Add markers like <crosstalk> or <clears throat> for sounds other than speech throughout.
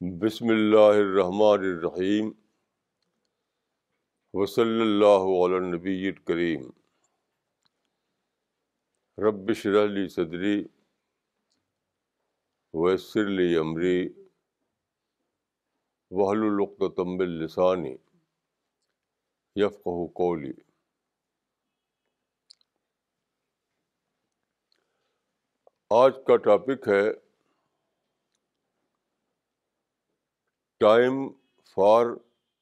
بسم اللہ الرحمن الرحیم وصلی اللہ علیہ نبی کریم رب شرح لی صدری ویسر لی عمری وحل العقتم السانی یفقہ قولی آج کا ٹاپک ہے ٹائم فار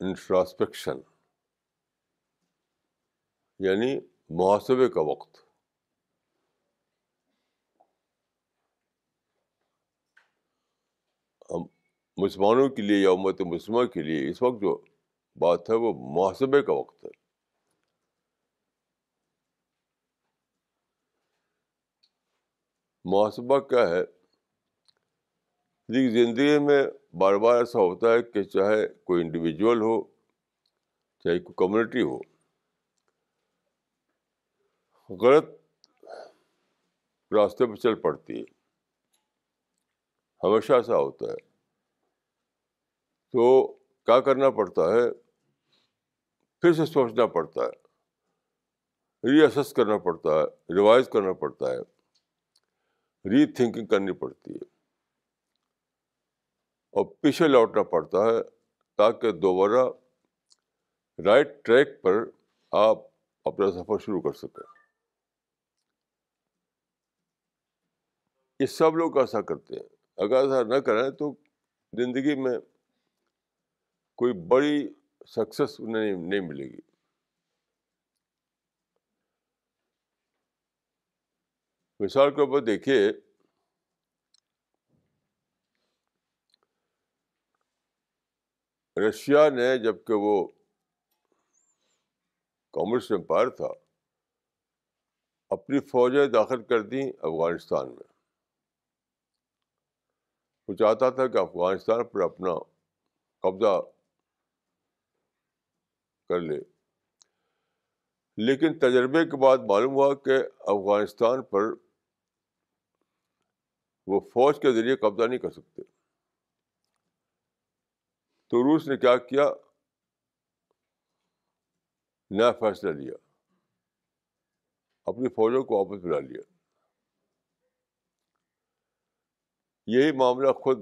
انٹراسپیکشن یعنی محاسبے کا وقت. مسلمانوں کے لیے یا امت مسلمہ کے لیے اس وقت جو بات ہے وہ محاسبے کا وقت ہے۔ محاسبہ کیا ہے؟ زندگی میں بار بار ایسا ہوتا ہے کہ چاہے کوئی انڈیویجول ہو، چاہے کوئی کمیونٹی ہو، غلط راستے پہ چل پڑتی ہے۔ ہمیشہ ایسا ہوتا ہے۔ تو کیا کرنا پڑتا ہے؟ پھر سے سوچنا پڑتا ہے۔ ری اسس کرنا پڑتا ہے ریوائز کرنا پڑتا ہے۔ ری تھنکنگ کرنی پڑتی ہے۔ اور پیچھے لوٹنا پڑتا ہے تاکہ دوبارہ رائٹ ٹریک پر آپ اپنا سفر شروع کر سکیں۔ یہ سب لوگ ایسا کرتے ہیں۔ اگر ایسا نہ کریں تو زندگی میں کوئی بڑی سکسیس نہیں نہیں ملے گی مثال کے اوپر دیکھیے رشیا نے جبکہ وہ کامسٹ امپائر تھا اپنی فوجیں داخل کر دیں افغانستان میں وہ چاہتا تھا کہ افغانستان پر اپنا قبضہ کر لے۔ لیکن تجربے کے بعد معلوم ہوا کہ افغانستان پر وہ فوج کے ذریعے قبضہ نہیں کر سکتے۔ تو روس نے کیا کیا؟ نیا فیصلہ لیا۔ اپنی فوجوں کو واپس بلا لیا۔ یہی معاملہ خود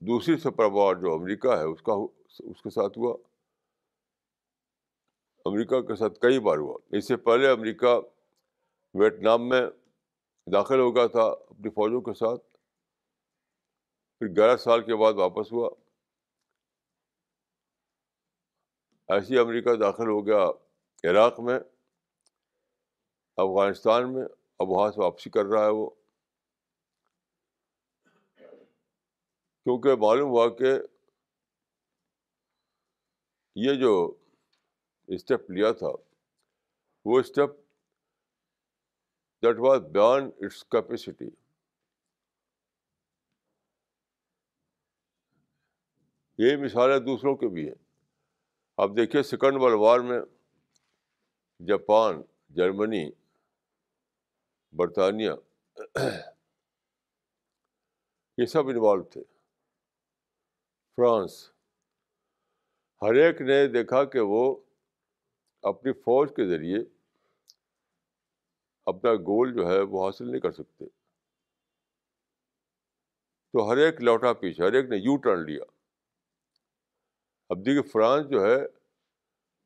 دوسری سپر جو امریکہ ہے، اس کا اس کے ساتھ ہوا۔ امریکہ کے ساتھ کئی بار ہوا۔ اس سے پہلے امریکہ ویٹنام میں داخل ہو گیا تھا اپنی فوجوں کے ساتھ۔ پھر گیارہ سال کے بعد واپس ہوا۔ ایسی امریکہ داخل ہو گیا عراق میں، افغانستان میں۔ اب وہاں سے واپسی کر رہا ہے وہ۔ کیونکہ معلوم ہوا کہ یہ جو اسٹیپ لیا تھا۔ وہ step that was beyond its capacity یہ مثالیں دوسروں کے بھی ہیں۔ اب دیکھیے سیکنڈ ورلڈ وار میں جاپان، جرمنی، برطانیہ <clears throat> یہ سب انوالو تھے۔ فرانس۔ ہر ایک نے دیکھا کہ وہ اپنی فوج کے ذریعے اپنا گول جو ہے وہ حاصل نہیں کر سکتے۔ تو ہر ایک لوٹا پیچھے ہر ایک نے یو ٹرن لیا۔ اب دیکھیے فرانس جو ہے،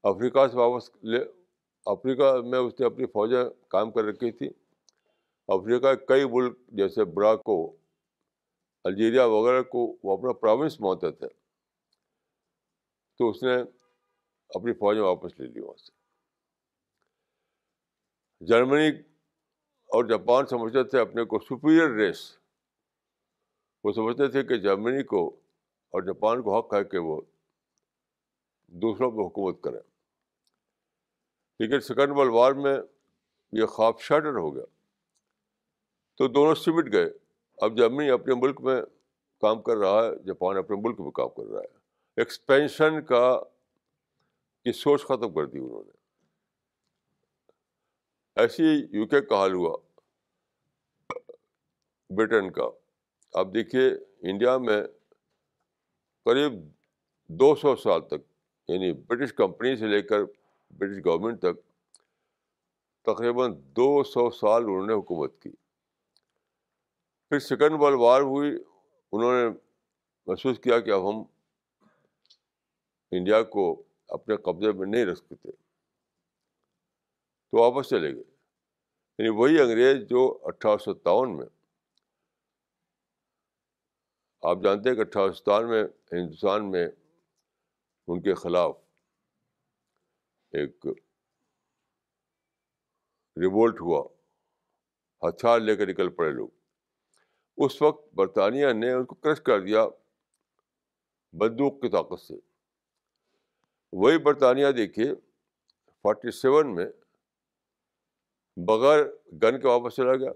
افریقہ سے واپس لے، افریقہ میں اس نے اپنی فوجیں کام کر رکھی تھی۔ افریقہ کے کئی ملک جیسے براکو الجیریا وغیرہ کو وہ اپنا پروونس مانتے تھے۔ تو اس نے اپنی فوجیں واپس لے لی وہاں سے۔ جرمنی اور جاپان سمجھتے تھے اپنے کو سپیریئر ریس وہ سمجھتے تھے کہ جرمنی کو اور جاپان کو حق ہے کہ وہ دوسروں پہ حکومت کریں لیکن سیکنڈ ورلڈ وار میں یہ خواب شاٹر ہو گیا۔ تو دونوں سمٹ گئے۔ اب جرمنی اپنے ملک میں کام کر رہا ہے، جاپان اپنے ملک میں کام کر رہا ہے۔ ایکسپینشن کا کی سوچ ختم کر دی انہوں نے۔ ایسی یو کے کا حال ہوا۔ برٹن کا۔ آپ دیکھیے انڈیا میں قریب دو سو سال تک یعنی برٹش کمپنی سے لے کر برٹش گورنمنٹ تک، تقریباً دو سو سال انہوں نے حکومت کی۔ پھر سیکنڈ ورلڈ وار ہوئی، انہوں نے محسوس کیا کہ اب ہم انڈیا کو اپنے قبضے میں نہیں رکھ سکتے۔ تو واپس چلے گئے۔ یعنی وہی انگریز جو اٹھارہ سو ستاون میں آپ جانتے ہیں کہ اٹھارہ سو ستاون میں ہندوستان میں ان کے خلاف ایک ریوولٹ ہوا، ہتھیار لے کر نکل پڑے لوگ۔ اس وقت برطانیہ نے ان کو کرش کر دیا بندوق کی طاقت سے۔ وہی برطانیہ دیکھیے فورٹی سیون میں بغیر گن کے واپس چلا گیا۔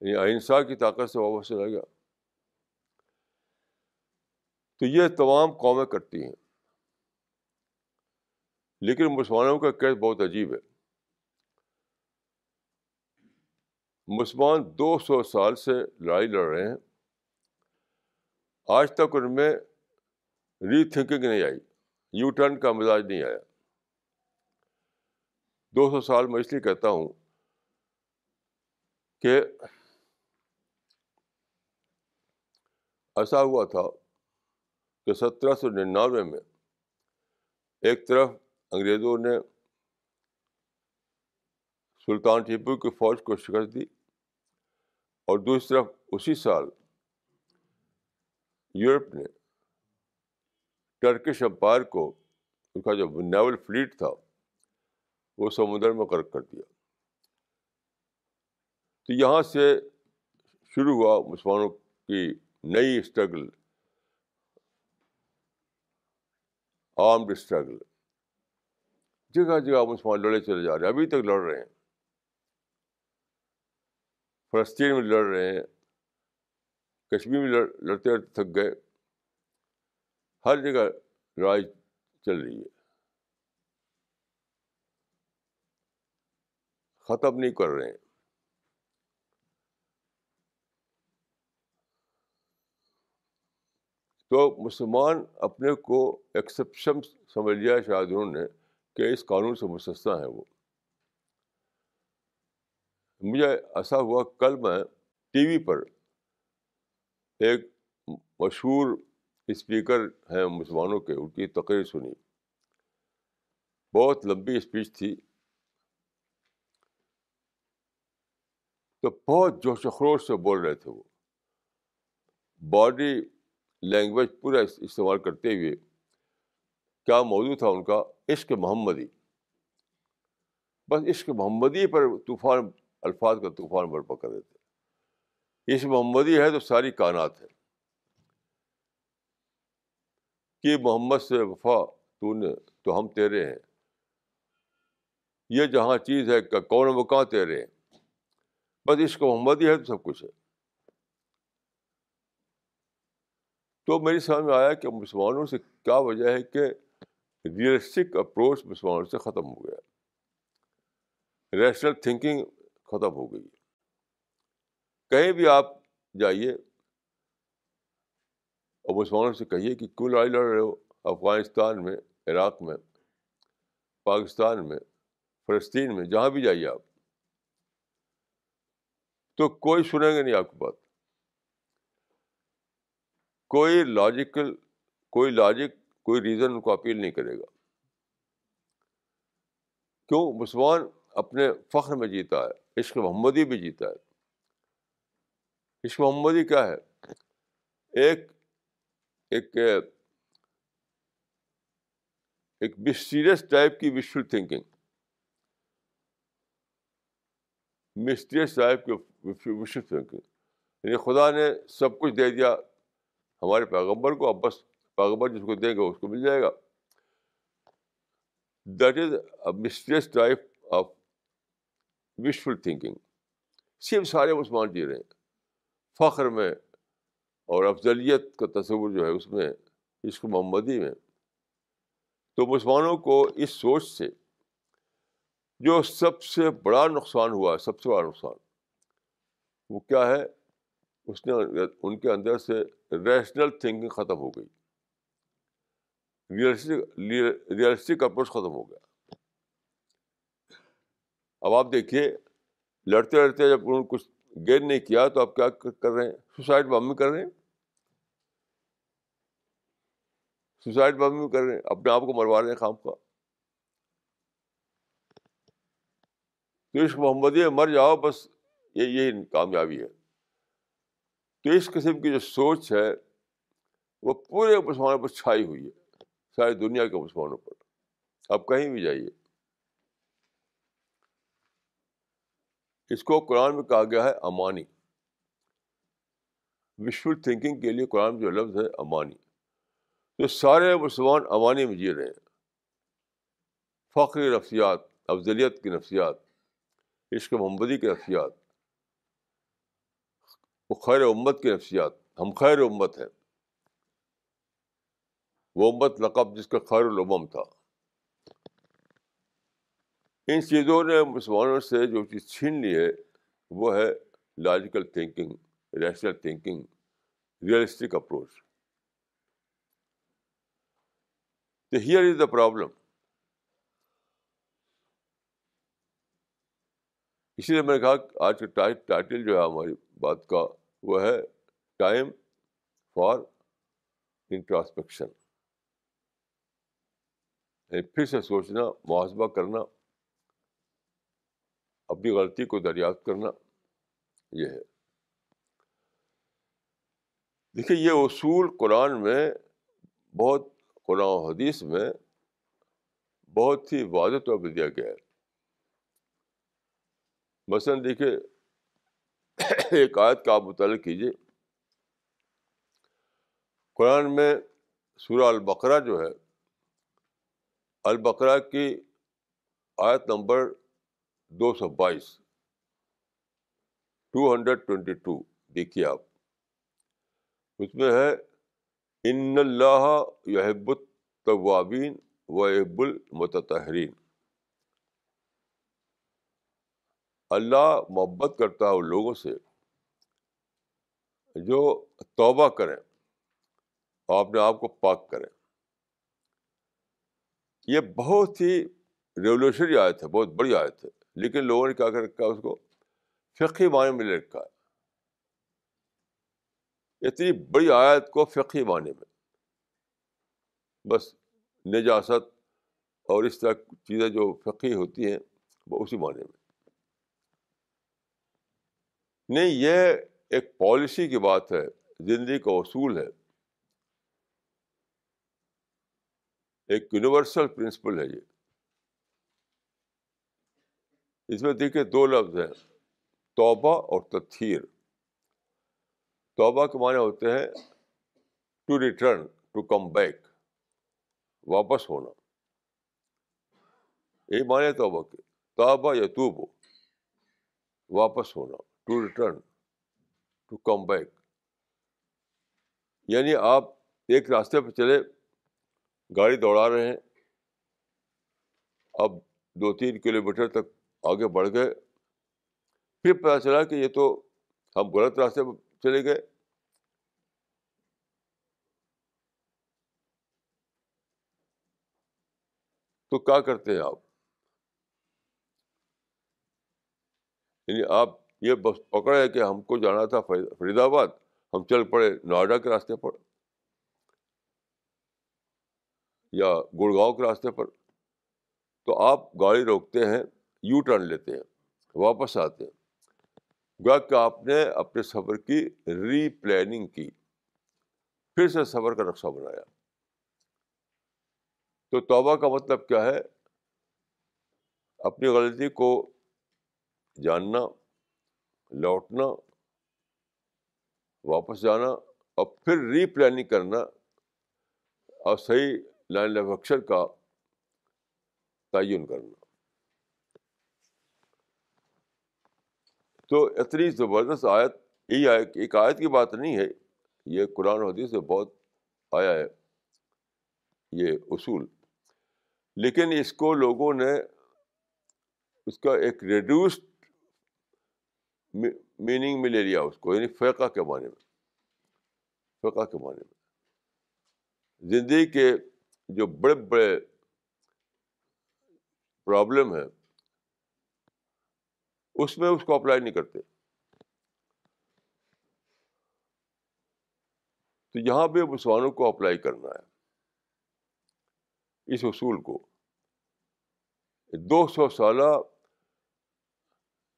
یعنی اہنسا کی طاقت سے واپس چلا گیا۔ تو یہ تمام قومیں کرتی ہیں۔ لیکن مسلمانوں کا کیس بہت عجیب ہے۔ مسلمان دو سو سال سے لڑائی لڑ رہے ہیں۔ آج تک ان میں ری تھنکنگ نہیں آئی یو ٹرن کا مزاج نہیں آیا۔ دو سو سال میں اس لیے کہتا ہوں کہ ایسا ہوا تھا کہ سترہ سو ننانوے میں ایک طرف انگریزوں نے سلطان ٹیپو کی فوج کو شکست دی اور دوسری طرف اسی سال یورپ نے ٹرکش امپائر کو اس کا جو نیول فلیٹ تھا، وہ سمندر میں غرق کر دیا۔ تو یہاں سے شروع ہوا مسلمانوں کی نئی اسٹرگل، آرمڈ اسٹرگل۔ جگہ جگہ مسلمان لڑے چلے جا رہے ہیں، ابھی تک لڑ رہے ہیں۔ فلسطین میں لڑ رہے ہیں۔ کشمیر میں لڑتے لڑتے تھک گئے۔ ہر جگہ لڑائی چل رہی ہے۔ ختم نہیں کر رہے ہیں۔ تو مسلمان اپنے کو ایکسیپشن سمجھ لیا شاید انہوں نے کہ اس قانون سے مستثنا ہے وہ۔ مجھے ایسا ہوا کل میں ٹی وی پر ایک مشہور اسپیکر ہیں مسلمانوں کے، ان کی تقریر سنی۔ بہت لمبی اسپیچ تھی۔ تو بہت جوش و خروش سے بول رہے تھے وہ۔ باڈی لینگویج پورا استعمال کرتے ہوئے کیا موضوع تھا ان کا؟ عشق محمدی۔ بس عشق محمدی پر طوفان، الفاظ کا طوفان برپا کر دیتے۔ عشق محمدی ہے تو ساری کائنات ہے۔ کہ محمد سے وفا تو نے تو ہم تیرے ہیں۔ یہ جہاں چیز ہے کہ کون وہ کہاں تیرے ہیں۔ بس عشق محمدی ہے تو سب کچھ ہے۔ تو میری سمجھ میں آیا کہ مسلمانوں سے کیا وجہ ہے کہ ریئلسٹک اپروچ مسلمانوں سے ختم ہو گیا۔ ریشنل تھنکنگ ختم ہو گئی۔ کہیں بھی آپ جائیے اور مسلمانوں سے کہیے کہ کیوں لڑائی لڑ رہے ہو؟ افغانستان میں، عراق میں، پاکستان میں، فلسطین میں، جہاں بھی جائیے آپ۔ تو کوئی سنیں گے نہیں آپ کی بات۔ کوئی لاجیکل کوئی لاجک کوئی ریزن ان کو اپیل نہیں کرے گا۔ کیوں؟ مسلمان اپنے فخر میں جیتا ہے، عشق محمدی بھی جیتا ہے۔ عشق محمدی کیا ہے۔ ایک ایک ایک مسٹیریس ٹائپ کی وشفل تھنکنگ مسٹیریس ٹائپ کی وشفل تھنکنگ یعنی خدا نے سب کچھ دے دیا، ہمارے پیغمبر کو، اب بس پیغمبر جس کو دے گا، اس کو مل جائے گا۔ That is a mysterious type of wishful thinking صرف سارے مسلمان جی رہے ہیں۔ فخر میں اور افضلیت کا تصور جو ہے اس میں عشق محمدی میں۔ تو مسلمانوں کو اس سوچ سے جو سب سے بڑا نقصان ہوا ہے سب سے بڑا نقصان، وہ کیا ہے؟ اس نے ان کے اندر سے ریشنل تھنکنگ ختم ہو گئی۔ ریئلسٹک اپروچ ختم ہو گیا۔ اب آپ دیکھیے، لڑتے لڑتے جب انہوں نے کچھ گین نہیں کیا تو آپ کیا کر رہے ہیں؟ سوسائڈ بامبنگ کر رہے ہیں؟ سوسائڈ بامبنگ کر رہے ہیں؟ اپنے آپ کو مروا رہے ہیں خام کا تو عشق محمدی میں مر جاؤ، بس یہ یہی کامیابی ہے۔ تو اس قسم کی جو سوچ ہے، وہ پورے مسلمانوں پر چھائی ہوئی ہے، ساری دنیا کے مسلمانوں پر۔ آپ کہیں بھی جائیے۔ اس کو قرآن میں کہا گیا ہے امانی۔ وشفل تھنکنگ کے لیے قرآن میں جو لفظ ہے امانی۔ تو سارے مسلمان امانی میں جی رہے ہیں۔ فخری نفسیات، افضلیت کی نفسیات، عشق محمدی کی نفسیات، وہ خیر امت کی نفسیات۔ ہم خیر امت ہیں۔ وہ امت لقب جس کا خیر العمم تھا۔ ان چیزوں نے مسلمانوں سے جو چیز چھین لی ہے، وہ ہے logical thinking rational thinking realistic approach تو ہیئر از دا پرابلم اسی لیے میں نے کہا آج کا ٹائٹل جو ہے ہماری بات کا، وہ ہے ٹائم فار انٹراسپیکشن پھر سے سوچنا محاسبہ کرنا اپنی غلطی کو دریافت کرنا یہ ہے۔ دیکھیے، یہ اصول قرآن میں، بہت قرآن و حدیث میں بہت ہی واضح طور پہ دیا گیا ہے۔ مثلاً دیکھیے، ایک آیت کا آپ مطالعہ کیجیے۔ قرآن میں سورہ البقرہ جو ہے، البقرہ کی آیت نمبر دو سو بائیس۔ ٹو ہنڈریڈ ٹوینٹی ٹو دیکھیے آپ۔ اس میں ہے، ان اللہ یحب الطوابین و یحب المتحرین اللہ محبت کرتا ہے ان لوگوں سے جو توبہ کریں اور اپنے آپ کو پاک کریں۔ یہ بہت ہی ریولیوشنری آیت ہے، بہت بڑی آیت ہے۔ لیکن لوگوں نے کیا کر رکھا اس کو؟ فقی معنی میں لے رکھا ہے۔ اتنی بڑی آیت کو فقی معنی میں۔ بس نجاست اور اس طرح چیزیں جو فقی ہوتی ہیں، وہ اسی معنی میں۔ نہیں، یہ ایک پالیسی کی بات ہے، زندگی کا اصول ہے۔ ایک یونیورسل پرنسپل ہے یہ۔ اس میں دیکھیے دو لفظ ہیں، توبہ اور تطہیر۔ توبہ کے معنی ہوتے ہیں to return to come back واپس ہونا۔ یہی معنی توبہ کے۔ توبہ یا توب واپس ہونا۔ To return to come back یعنی آپ ایک راستے پہ چلے، گاڑی دوڑا رہے ہیں، اب دو تین کلو میٹر تک آگے بڑھ گئے۔ پھر پتا چلا کہ یہ تو ہم غلط راستے پہ چلے گئے۔ تو کیا کرتے ہیں آپ؟ یعنی آپ یہ بس پکڑے کہ ہم کو جانا تھا فرید آباد۔ ہم چل پڑے نوئیڈا کے راستے پر۔ یا گڑگاؤں کے راستے پر۔ تو آپ گاڑی روکتے ہیں۔ یو ٹرن لیتے ہیں، واپس آتے ہیں۔ گا کہ آپ نے اپنے سفر کی ری پلاننگ کی، پھر سے سفر کا نقشہ بنایا۔ تو توبہ کا مطلب کیا ہے؟ اپنی غلطی کو جاننا، لوٹنا، واپس جانا اور پھر ری پلاننگ کرنا اور صحیح لائن آف ایکشن کا تعین کرنا۔ تو اتنی زبردست آیت یہی آئے ایک آیت کی بات نہیں ہے، یہ قرآن حدیث سے بہت آیا ہے، یہ اصول۔ لیکن اس کو لوگوں نے، اس کا ایک ریڈیوسڈ میننگ میں لے لیا اس کو یعنی فقہ کے معنی میں۔ فقہ کے معنی میں۔ زندگی کے جو بڑے بڑے پرابلم ہے اس میں اس کو اپلائی نہیں کرتے۔ تو یہاں پہ مسلمانوں کو اپلائی کرنا ہے۔ اس اصول کو۔ دو سو سالہ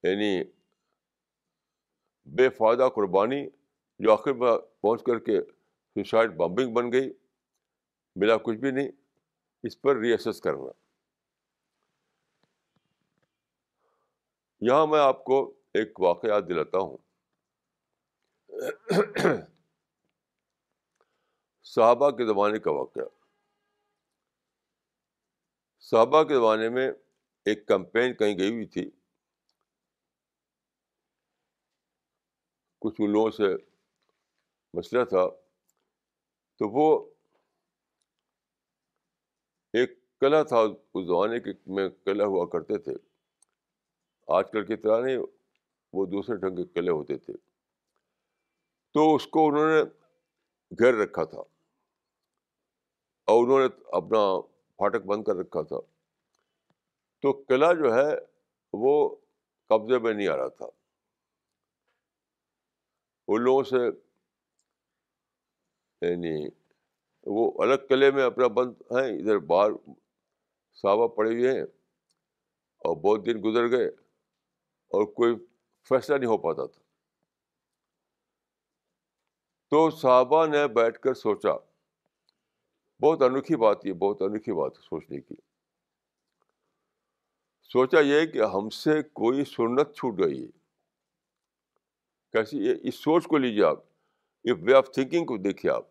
یعنی بے فائدہ قربانی جو آخر میں پہنچ کر کے سوسائڈ بمبنگ بن گئی، ملا کچھ بھی نہیں، اس پر ریئسس کرنا۔ یہاں میں آپ کو ایک واقعات دلاتا ہوں۔ صحابہ کے زمانے کا واقعہ۔ صحابہ کے زمانے میں ایک کمپین کہیں گئی ہوئی تھی۔ کچھ لوگوں سے مسئلہ تھا۔ تو وہ ایک قلعہ تھا، اس زمانے کے میں قلعہ ہوا کرتے تھے۔ آج کل کی طرح نہیں، وہ دوسرے ڈھنگ کے قلعے ہوتے تھے۔ تو اس کو انہوں نے گھر رکھا تھا۔ اور انہوں نے اپنا پھاٹک بند کر رکھا تھا۔ تو قلعہ جو ہے، وہ قبضے میں نہیں آ رہا تھا۔ ان لوگوں سے یعنی وہ الگ قلعے میں اپنا بند ہیں۔ ادھر باہر صحابہ پڑے ہوئے ہیں اور بہت دن گزر گئے۔ اور کوئی فیصلہ نہیں ہو پاتا تھا۔ تو صحابہ نے بیٹھ کر سوچا، بہت انوکھی بات یہ، بہت انوکھی بات ہے سوچنے کی۔ سوچا یہ کہ ہم سے کوئی سنت چھوٹ گئی ہے۔ کیسی اس سوچ کو لیجیے آپ، اس وے آف تھنکنگ کو دیکھیے آپ۔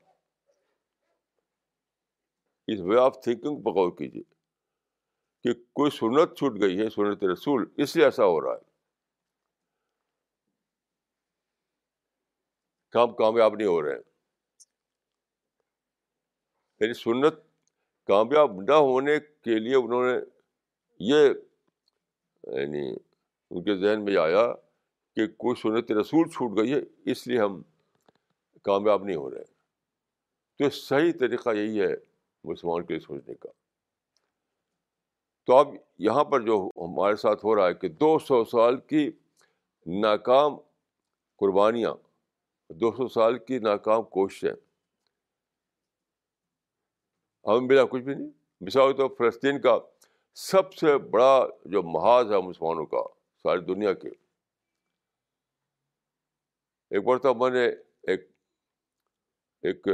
اس وے آف تھنکنگ پر غور کیجیے کہ کوئی سنت چھوٹ گئی ہے، سنت رسول، اس لیے ایسا ہو رہا ہے۔ کام کامیاب نہیں ہو رہے ہیں۔ یعنی سنت کامیاب نہ ہونے کے لیے انہوں نے یہ یعنی ان کے ذہن میں آیا کہ کوئی سنت رسول چھوٹ گئی ہے، اس لیے ہم کامیاب نہیں ہو رہے تو صحیح طریقہ یہی ہے مسلمان کے سوچنے کا۔ تو اب یہاں پر جو ہمارے ساتھ ہو رہا ہے کہ دو سو سال کی ناکام قربانیاں دو سو سال کی ناکام کوششیں ہمیں ملا کچھ بھی نہیں۔ مثال تو فلسطین کا سب سے بڑا جو محاذ ہے مسلمانوں کا ساری دنیا کے۔ ایک بار تو میں نے ایک ایک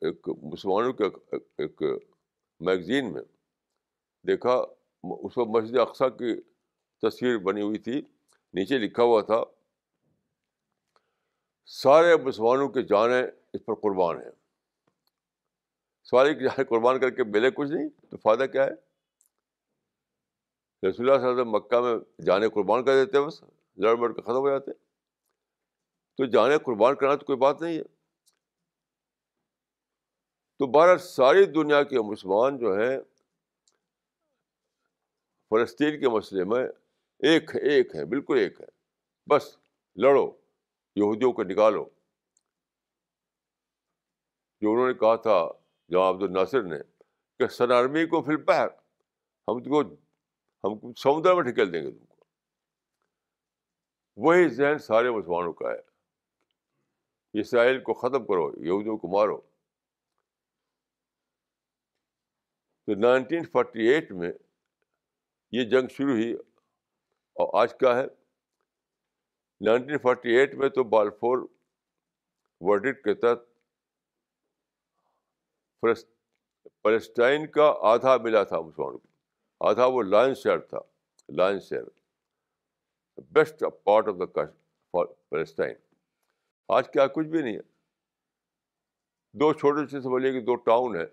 ایک مسلمانوں کے، ایک میگزین میں دیکھا، اس وقت مسجد اقسا کی تصویر بنی ہوئی تھی۔ نیچے لکھا ہوا تھا۔ سارے مسلمانوں کے جانیں اس پر قربان ہیں۔ سواری کی جانیں قربان کر کے ملے کچھ نہیں، تو فائدہ کیا ہے؟ رسول اللہ صلی اللہ علیہ وسلم مکہ میں جانے قربان کر دیتے بس، لڑ بڑھ کے ختم ہو جاتے تو جانے قربان کرنا تو کوئی بات نہیں ہے۔ تو بہرحال ساری دنیا کے مسلمان جو ہیں، فلسطین کے مسئلے میں ایک ہے ایک ہے، بالکل ایک ہے۔ بس لڑو۔ یہودیوں کو نکالو۔ جو انہوں نے کہا تھا جواب عبد الناصر نے کہ سنارمی کو پھر پہر، ہم کو، ہم سمندر میں ٹھکیل دیں گے تم کو۔ وہی ذہن سارے مسلمانوں کا ہے۔ اسرائیل کو ختم کرو، یہودیوں کو مارو۔ تو نائنٹین فورٹی ایٹ میں یہ جنگ شروع ہوئی اور آج کیا ہے؟ نائنٹین فورٹی ایٹ میں تو بالفور ورڈٹ کے تحت فلسٹائن کا آدھا ملا تھا مسلمانوں کو۔ آدھا وہ لائن شیئر تھا، lion share best part of the Palestine آج کیا کچھ بھی نہیں ہے۔ دو چھوٹے سے سمجھیے کہ دو ٹاؤن ہے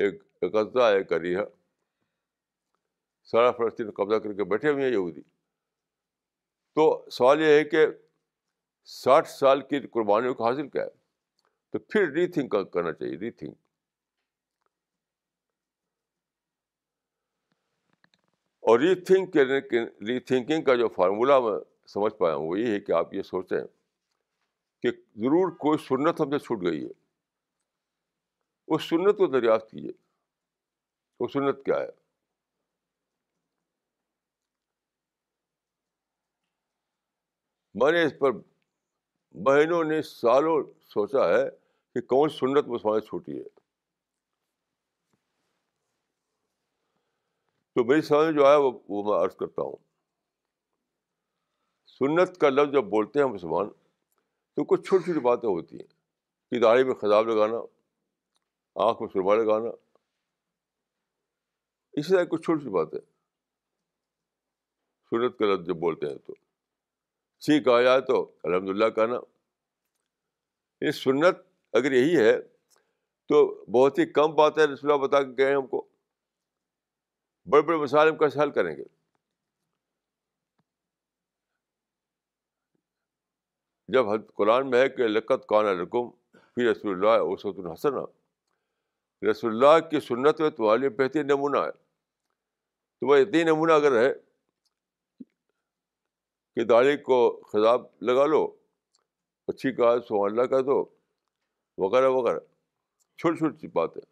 ایک غزہ ہے کری ہے سارا فلسطین قبضہ کر کے بیٹھے ہوئے ہیں یہودی۔ تو سوال یہ ہے کہ ساٹھ سال کی قربانیوں کا حاصل کیا ہے؟ تو پھر ری تھنک کرنا چاہیے ری تھنک اور ری تھنک کرنے کے ری تھنکنگ کا جو فارمولہ میں سمجھ پایا ہوں وہ یہ ہے کہ آپ یہ سوچیں کہ ضرور کوئی سنت ہم سے چھوٹ گئی ہے۔ اس سنت کو دریافت کیجیے۔ وہ سنت کیا ہے؟ میں نے اس پر بہنوں نے سالوں سوچا ہے کہ کون سنت مسلمان چھوٹی ہے۔ تو میری سمجھ جو ہے وہ میں عرض کرتا ہوں۔ سنت کا لفظ جب بولتے ہیں مسلمان، تو کچھ چھوٹی چھوٹی باتیں ہوتی ہیں۔ کہ داڑھی میں خزاب لگانا، آنکھ میں سرما لگانا، اسی طرح کچھ چھوٹی چھوٹی باتیں۔ سنت کا لفظ جب بولتے ہیں تو۔ سی کہا جائے تو الحمد للہ کہنا، یہ سنت اگر یہی ہے تو بہت ہی کم باتیں رسول اللہ بتا کے گئے ہم کو۔ بڑے بڑے مسائل ہم کیسے حل کریں گے۔ جب قرآن میں ہے کہ لقت کان رقم پھر رسول اللہ وسعت الحسن رسول اللہ کی سنت میں تمہارے لیے بہترین نمونہ ہے۔ تو وہ اتنی نمونہ اگر ہے کہ داڑھی کو خضاب لگا لو، اچھی کہا سو اللہ کا دو، وغیرہ وغیرہ، چھوٹی چھوٹی بات ہے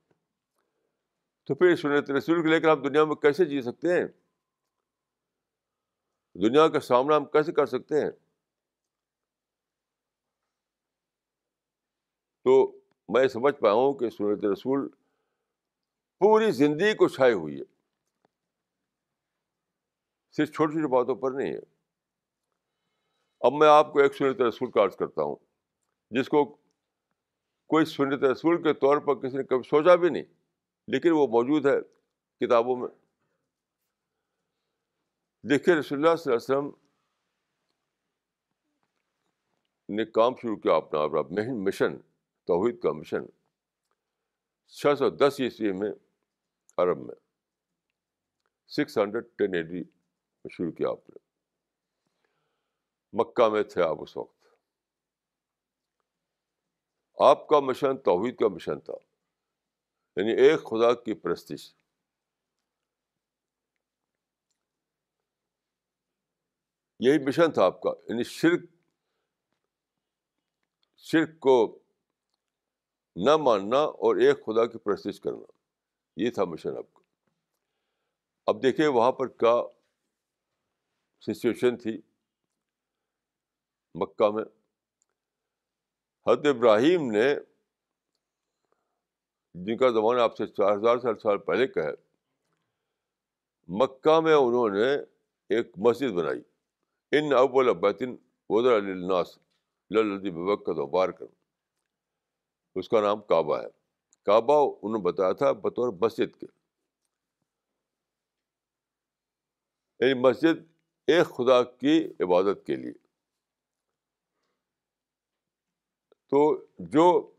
تو پھر سنت رسول کو لے کر ہم دنیا میں کیسے جی سکتے ہیں؟ دنیا کا سامنا ہم کیسے کر سکتے ہیں؟ تو میں سمجھ پایا ہوں کہ سنت رسول پوری زندگی کو چھائی ہوئی ہے۔ صرف چھوٹی چھوٹی باتوں پر نہیں ہے۔ اب میں آپ کو ایک سنت رسول کا عرض کرتا ہوں، جس کو کوئی سنت رسول کے طور پر کسی نے کبھی سوچا بھی نہیں، لیکن وہ موجود ہے کتابوں میں۔ دیکھیے، رسول اللہ صلی اللہ علیہ وسلم نے کام شروع کیا اپنا اپنا مشن، توحید کا مشن۔ چھ سو دس عیسوی میں عرب میں، سکس ہنڈریڈ ٹین ایٹی میں شروع کیا آپ نے۔ مکہ میں تھے آپ اس وقت۔ آپ کا مشن توحید کا مشن تھا یعنی ایک خدا کی پرستش۔ یہی مشن تھا آپ کا یعنی شرک شرک کو نہ ماننا اور ایک خدا کی پرستش کرنا، یہ تھا مشن آپ کا۔ اب دیکھیں وہاں پر کیا سچویشن تھی۔ مکہ میں۔ حد ابراہیم نے جن کا زمانہ آپ سے چار ہزار سال سال پہلے کا ہے، مکہ میں انہوں نے ایک مسجد بنائی۔ ان اول بیتن ودر علی الناس للدی ببکت و بار کر اس کا نام کعبہ ہے۔ کعبہ انہوں نے بتایا تھا بطور مسجد کے۔ یعنی مسجد ایک خدا کی عبادت کے لیے۔ تو جو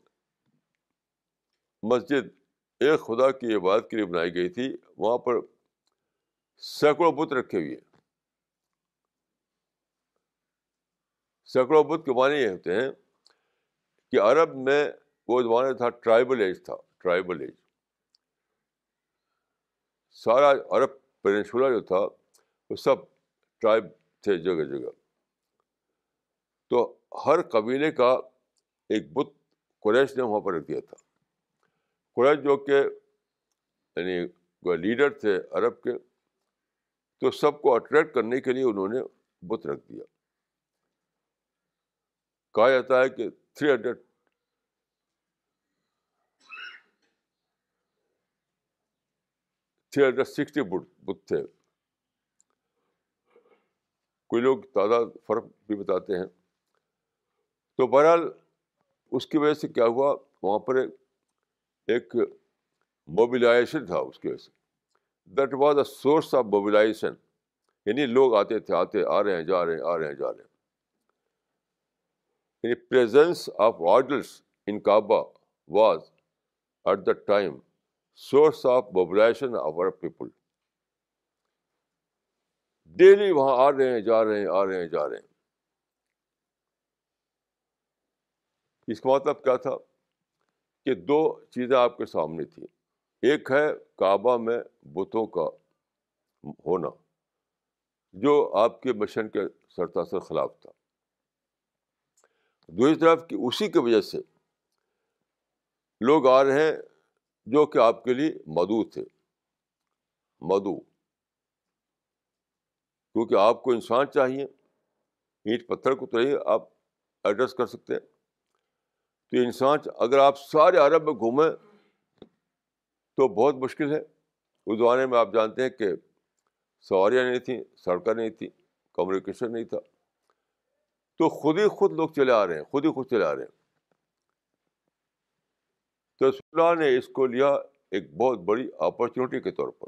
مسجد ایک خدا کی عبادت کے لیے بنائی گئی تھی، وہاں پر سینکڑوں بت رکھے ہوئے سینکڑوں بت کے معنی یہ ہوتے ہیں کہ عرب میں وہ زمانہ تھا ٹرائبل ایج تھا، ٹرائبل ایج۔ سارا عرب پینسولا جو تھا، وہ سب ٹرائب تھے جگہ جگہ۔ تو ہر قبیلے کا ایک بت قریش نے وہاں پر رکھ دیا تھا۔ قریش جو کہ یعنی لیڈر تھے عرب کے، تو سب کو اٹریکٹ کرنے کے لیے انہوں نے بت رکھ دیا۔ کہا جاتا ہے کہ three hundred three hundred sixty بت تھے۔ کوئی لوگ تعداد، فرق بھی بتاتے ہیں۔ تو بہرحال اس کی وجہ سے کیا ہوا؟ وہاں پر ایک موبلائزیشن تھا اس کی وجہ سے۔ That was a source of mobilisation یعنی لوگ آتے تھے، آتے، آ رہے ہیں، جا رہے ہیں، آ رہے ہیں، جا رہے ہیں۔ یعنی presence of idols in Kaaba was at the time source of mobilisation of our people daily وہاں آ رہے ہیں، جا رہے ہیں، آ رہے ہیں، جا رہے ہیں۔ اس کا مطلب کیا تھا کہ دو چیزیں آپ کے سامنے تھیں۔ ایک ہے کعبہ میں بتوں کا ہونا، جو آپ کے مشن کے سرتاثر خلاف تھا۔ دوسری طرف کہ اسی کی وجہ سے لوگ آ رہے ہیں جو کہ آپ کے لیے مدعو تھے۔ مدعو، کیونکہ آپ کو انسان چاہیے، اینٹ پتھر کو تو نہیں آپ ایڈریس کر سکتے ہیں۔ تو انسان اگر آپ سارے عرب میں گھومیں تو بہت مشکل ہے۔ اس زمانے میں آپ جانتے ہیں کہ سواریاں نہیں تھیں، سڑکیں نہیں تھیں کمیونیکیشن نہیں تھا۔ تو خود ہی خود لوگ چلے آ رہے ہیں، خود ہی خود چلے آ رہے ہیں۔ تو اللہ نے اس کو لیا ایک بہت بڑی اپرچونیٹی کے طور پر۔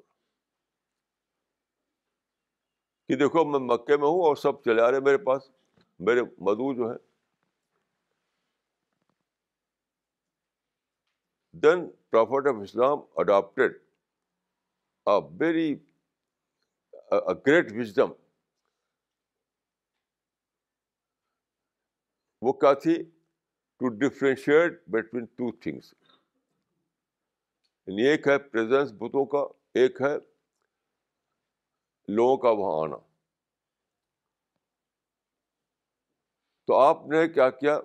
کہ دیکھو، میں مکے میں ہوں اور سب چلے آ رہے ہیں میرے پاس، میرے مدعو جو ہیں۔ Then prophet of Islam adopted very great wisdom وہ کیا تھی to differentiate between two things یعنی ایک ہے پریزنس بتوں کا ایک ہے لوگوں کا وہاں آنا. تو آپ نے کیا کیا؟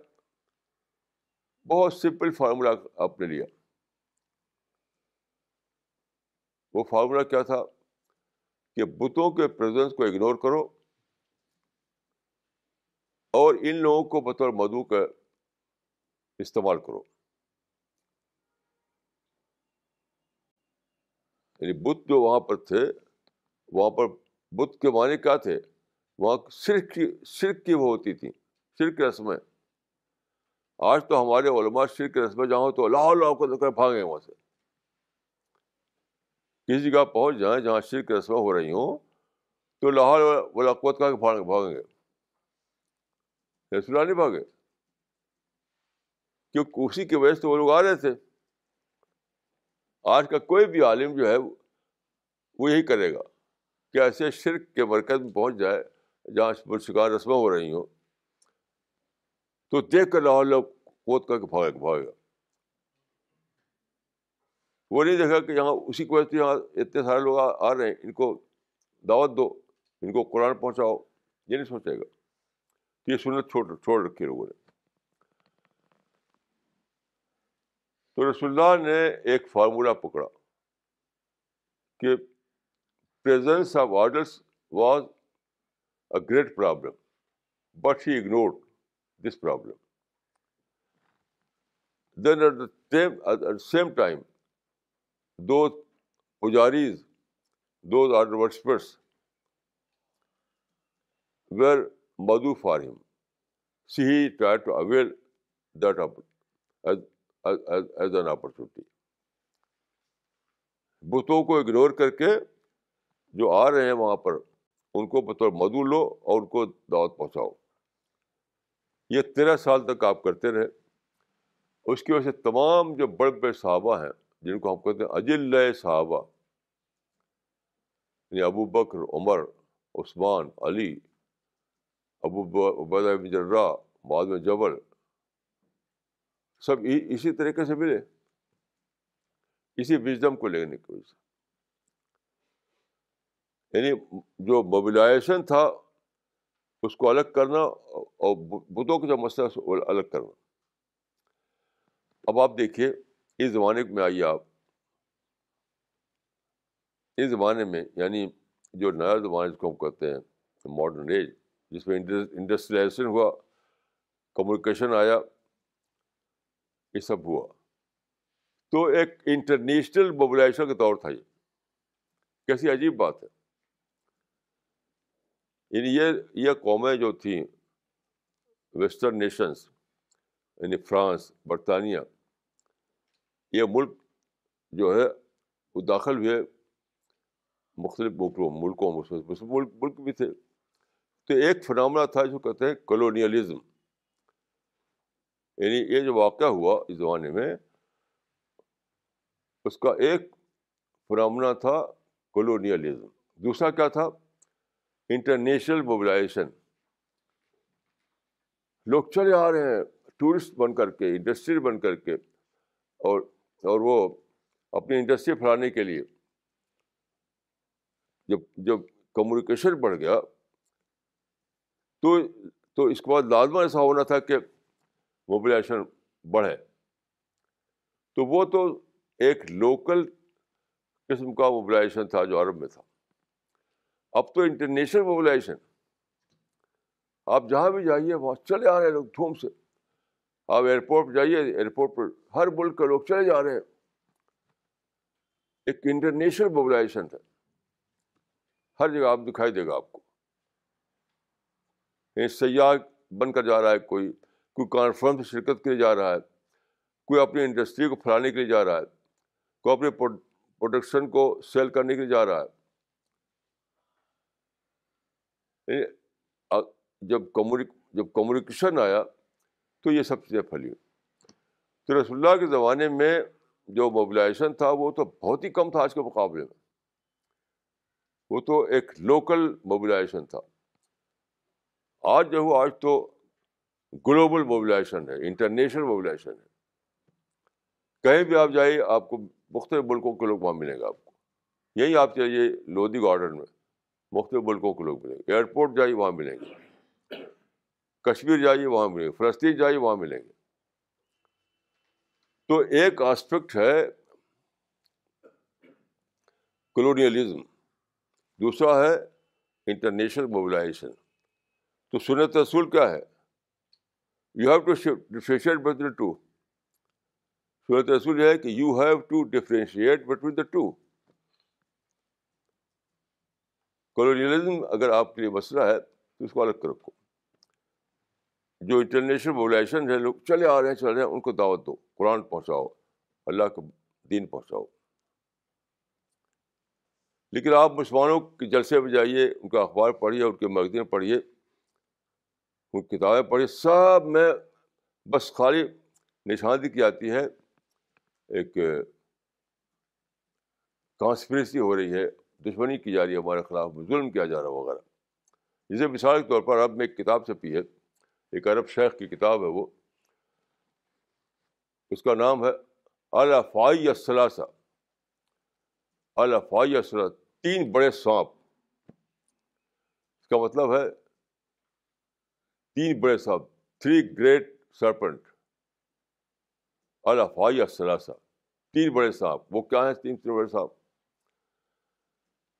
بہت سمپل فارمولا آپ نے لیا. وہ فارمولا کیا تھا کہ بتوں کے پریزنس کو اگنور کرو اور ان لوگوں کو بطور مدعو کا استعمال کرو۔ یعنی بت جو وہاں پر تھے، وہاں پر بت کے معنی کیا تھے؟ وہاں سرک کی سرک کی وہ ہوتی تھی سرک رسمیں۔ آج تو ہمارے علماء شرک رسمیں جہاں تو لاہور لاہور کو کر بھاگیں وہاں سے۔ کسی جگہ پہنچ جائیں جہاں شرک رسمیں ہو رہی ہوں، تو لاہور ولاقوت کا بھاگیں گے۔ رسول نہیں بھاگے۔ کیونکہ اسی کی وجہ سے وہ لوگ آ رہے تھے۔ آج کا کوئی بھی عالم جو ہے، وہ یہی کرے گا کہ ایسے شرک کے مرکز میں پہنچ جائے، جہاں شکار رسمیں ہو رہی ہوں۔ تو دیکھ کر لاہور لوگ کوت کر کے بھاگے۔ بھاگے گا وہ نہیں دیکھا کہ یہاں اسی کی وجہ سے یہاں اتنے سارے لوگ آ رہے ہیں۔ ان کو دعوت دو، ان کو قرآن پہنچاؤ، یہ نہیں سوچے گا۔ یہ سنت چھوڑ چھوڑ رکھی لوگوں نے۔ تو رسول اللہ نے ایک فارمولہ پکڑا کہ presence of idols was a great problem but he ignored this problem then at the same time those pujaris those are worshippers where مدو for him see he try to avail that as an opportunity بتوں کو ignore کر کے جو آ رہے ہیں وہاں پر، ان کو بطور مدو لو اور ان کو دعوت پہنچاؤ۔ یہ تیرہ سال تک آپ کرتے رہے۔ اس کی وجہ سے تمام جو بڑے بڑے صحابہ ہیں جن کو ہم کہتے ہیں اجل صحابہ یعنی ابو بکر، عمر، عثمان، علی، ابو عبیدہ جرا بعد میں جبل، سب اسی طریقے سے ملے۔ اسی وزڈم کو لینے کی وجہ سے یعنی جو موبلائزیشن تھا، اس کو الگ کرنا اور بدھوں کا جو مسئلہ الگ کرنا۔ اب آپ دیکھیے اس زمانے میں آئیے آپ۔ اس زمانے میں یعنی جو نیا زمانہ جس کو ہم کہتے ہیں ماڈرن ایج جس میں انڈسٹریلائزیشن ہوا کمیونیکیشن آیا، یہ سب ہوا۔ تو ایک انٹرنیشنل موبلائزیشن کا دور تھا یہ۔ کیسی عجیب بات ہے۔ یعنی یہ یہ قومیں جو تھیں ویسٹرن نیشنس یعنی فرانس، برطانیہ یہ ملک جو ہے، وہ داخل ہوئے مختلف ملکوں ملکوں ملک ملک بھی تھے۔ تو ایک فنامنا تھا جو کہتے ہیں کلونیلزم۔ یعنی یہ جو واقعہ ہوا اس زمانے میں، اس کا ایک فنامنا تھا کلونیلزم۔ دوسرا کیا تھا؟ International mobilisation. لوگ چلے آ رہے ہیں، ٹورسٹ بن کر کے، انڈسٹری بن کر کے، اور اور وہ اپنی انڈسٹری پھیلانے کے لیے جب جب کمیونیکیشن بڑھ گیا، تو تو اس کے بعد لازمہ ایسا ہونا تھا کہ موبلائزیشن بڑھے۔ تو وہ تو ایک لوکل قسم کا موبلائزیشن تھا جو عرب میں تھا۔ اب تو انٹرنیشنل موبلائزیشن آپ جہاں بھی جائیے، وہاں چلے آ رہے ہیں لوگ دھوم سے۔ آپ ایئرپورٹ جائیے، ایئرپورٹ پر ہر ملک کے لوگ چلے جا رہے ہیں۔ ایک انٹرنیشنل موبلائزیشن ہے۔ ہر جگہ آپ دکھائی دے گا آپ کو۔ سیاح بن کر جا رہا ہے، کوئی کوئی کانفرنس شرکت کے لیے جا رہا ہے، کوئی اپنی انڈسٹری کو پھیلانے کے لیے جا رہا ہے، کوئی اپنے پروڈکشن کو سیل کرنے کے لیے جا رہا ہے۔ جب کمیونک جب کمیونیکیشن آیا تو یہ سب چیزیں پھلی تو رسول اللہ کے زمانے میں جو موبلائزیشن تھا وہ تو بہت ہی کم تھا آج کے مقابلے میں۔ وہ تو ایک لوکل موبلائزیشن تھا۔ آج جو ہو آج تو گلوبل موبلائزیشن ہے انٹرنیشنل موبلائزیشن ہے۔ کہیں بھی آپ جائیے، آپ کو مختلف ملکوں کے لوگ وہاں ملیں گے آپ کو۔ یہی آپ چاہیے لودھی گارڈن میں، مختلف ملکوں کے لوگ ملیں گے۔ ایئرپورٹ جائیے، وہاں ملیں گے۔ کشمیر جائیے وہاں ملیں گے، فلسطین جائیے وہاں ملیں گے۔ تو ایک آسپیکٹ ہے کلونیلزم دوسرا ہے انٹرنیشنل موبلائزیشن تو سنت رسول کیا ہے؟ You have to differentiate between two سنت رسول یہ ہے کہ you have to differentiate between the two colonialism اگر آپ کے لیے مسئلہ ہے تو اس کو الگ کر رکھو جو انٹرنیشنل موبلائزیشن ہے، لوگ چلے آ رہے ہیں، چل رہے ہیں، ان کو دعوت دو۔ قرآن پہنچاؤ، اللہ کا دین پہنچاؤ۔ لیکن آپ مسلمانوں کے جلسے میں جائیے، ان کا اخبار پڑھیے، ان کے مغزین پڑھیے، ان کتابیں پڑھی سب میں بس خالی نشاندی کی جاتی ہے۔ ایک کانسپریسی ہو رہی ہے، دشمنی کی جا رہی ہے، ہمارے خلاف ظلم کیا جا رہا ہے وغیرہ جسے مثال کے طور پر اب میں ایک کتاب سے پی ہے۔ ایک عرب شیخ کی کتاب ہے وہ۔ اس کا نام ہے الفائی الثلاثہ الفائی الثلاث تین بڑے سانپ۔ اس کا مطلب ہے تین بڑے سانپ تھری گریٹ سرپنٹ الفائی الثلاثہ تین بڑے سانپ۔ وہ کیا ہیں تین تین بڑے سانپ؟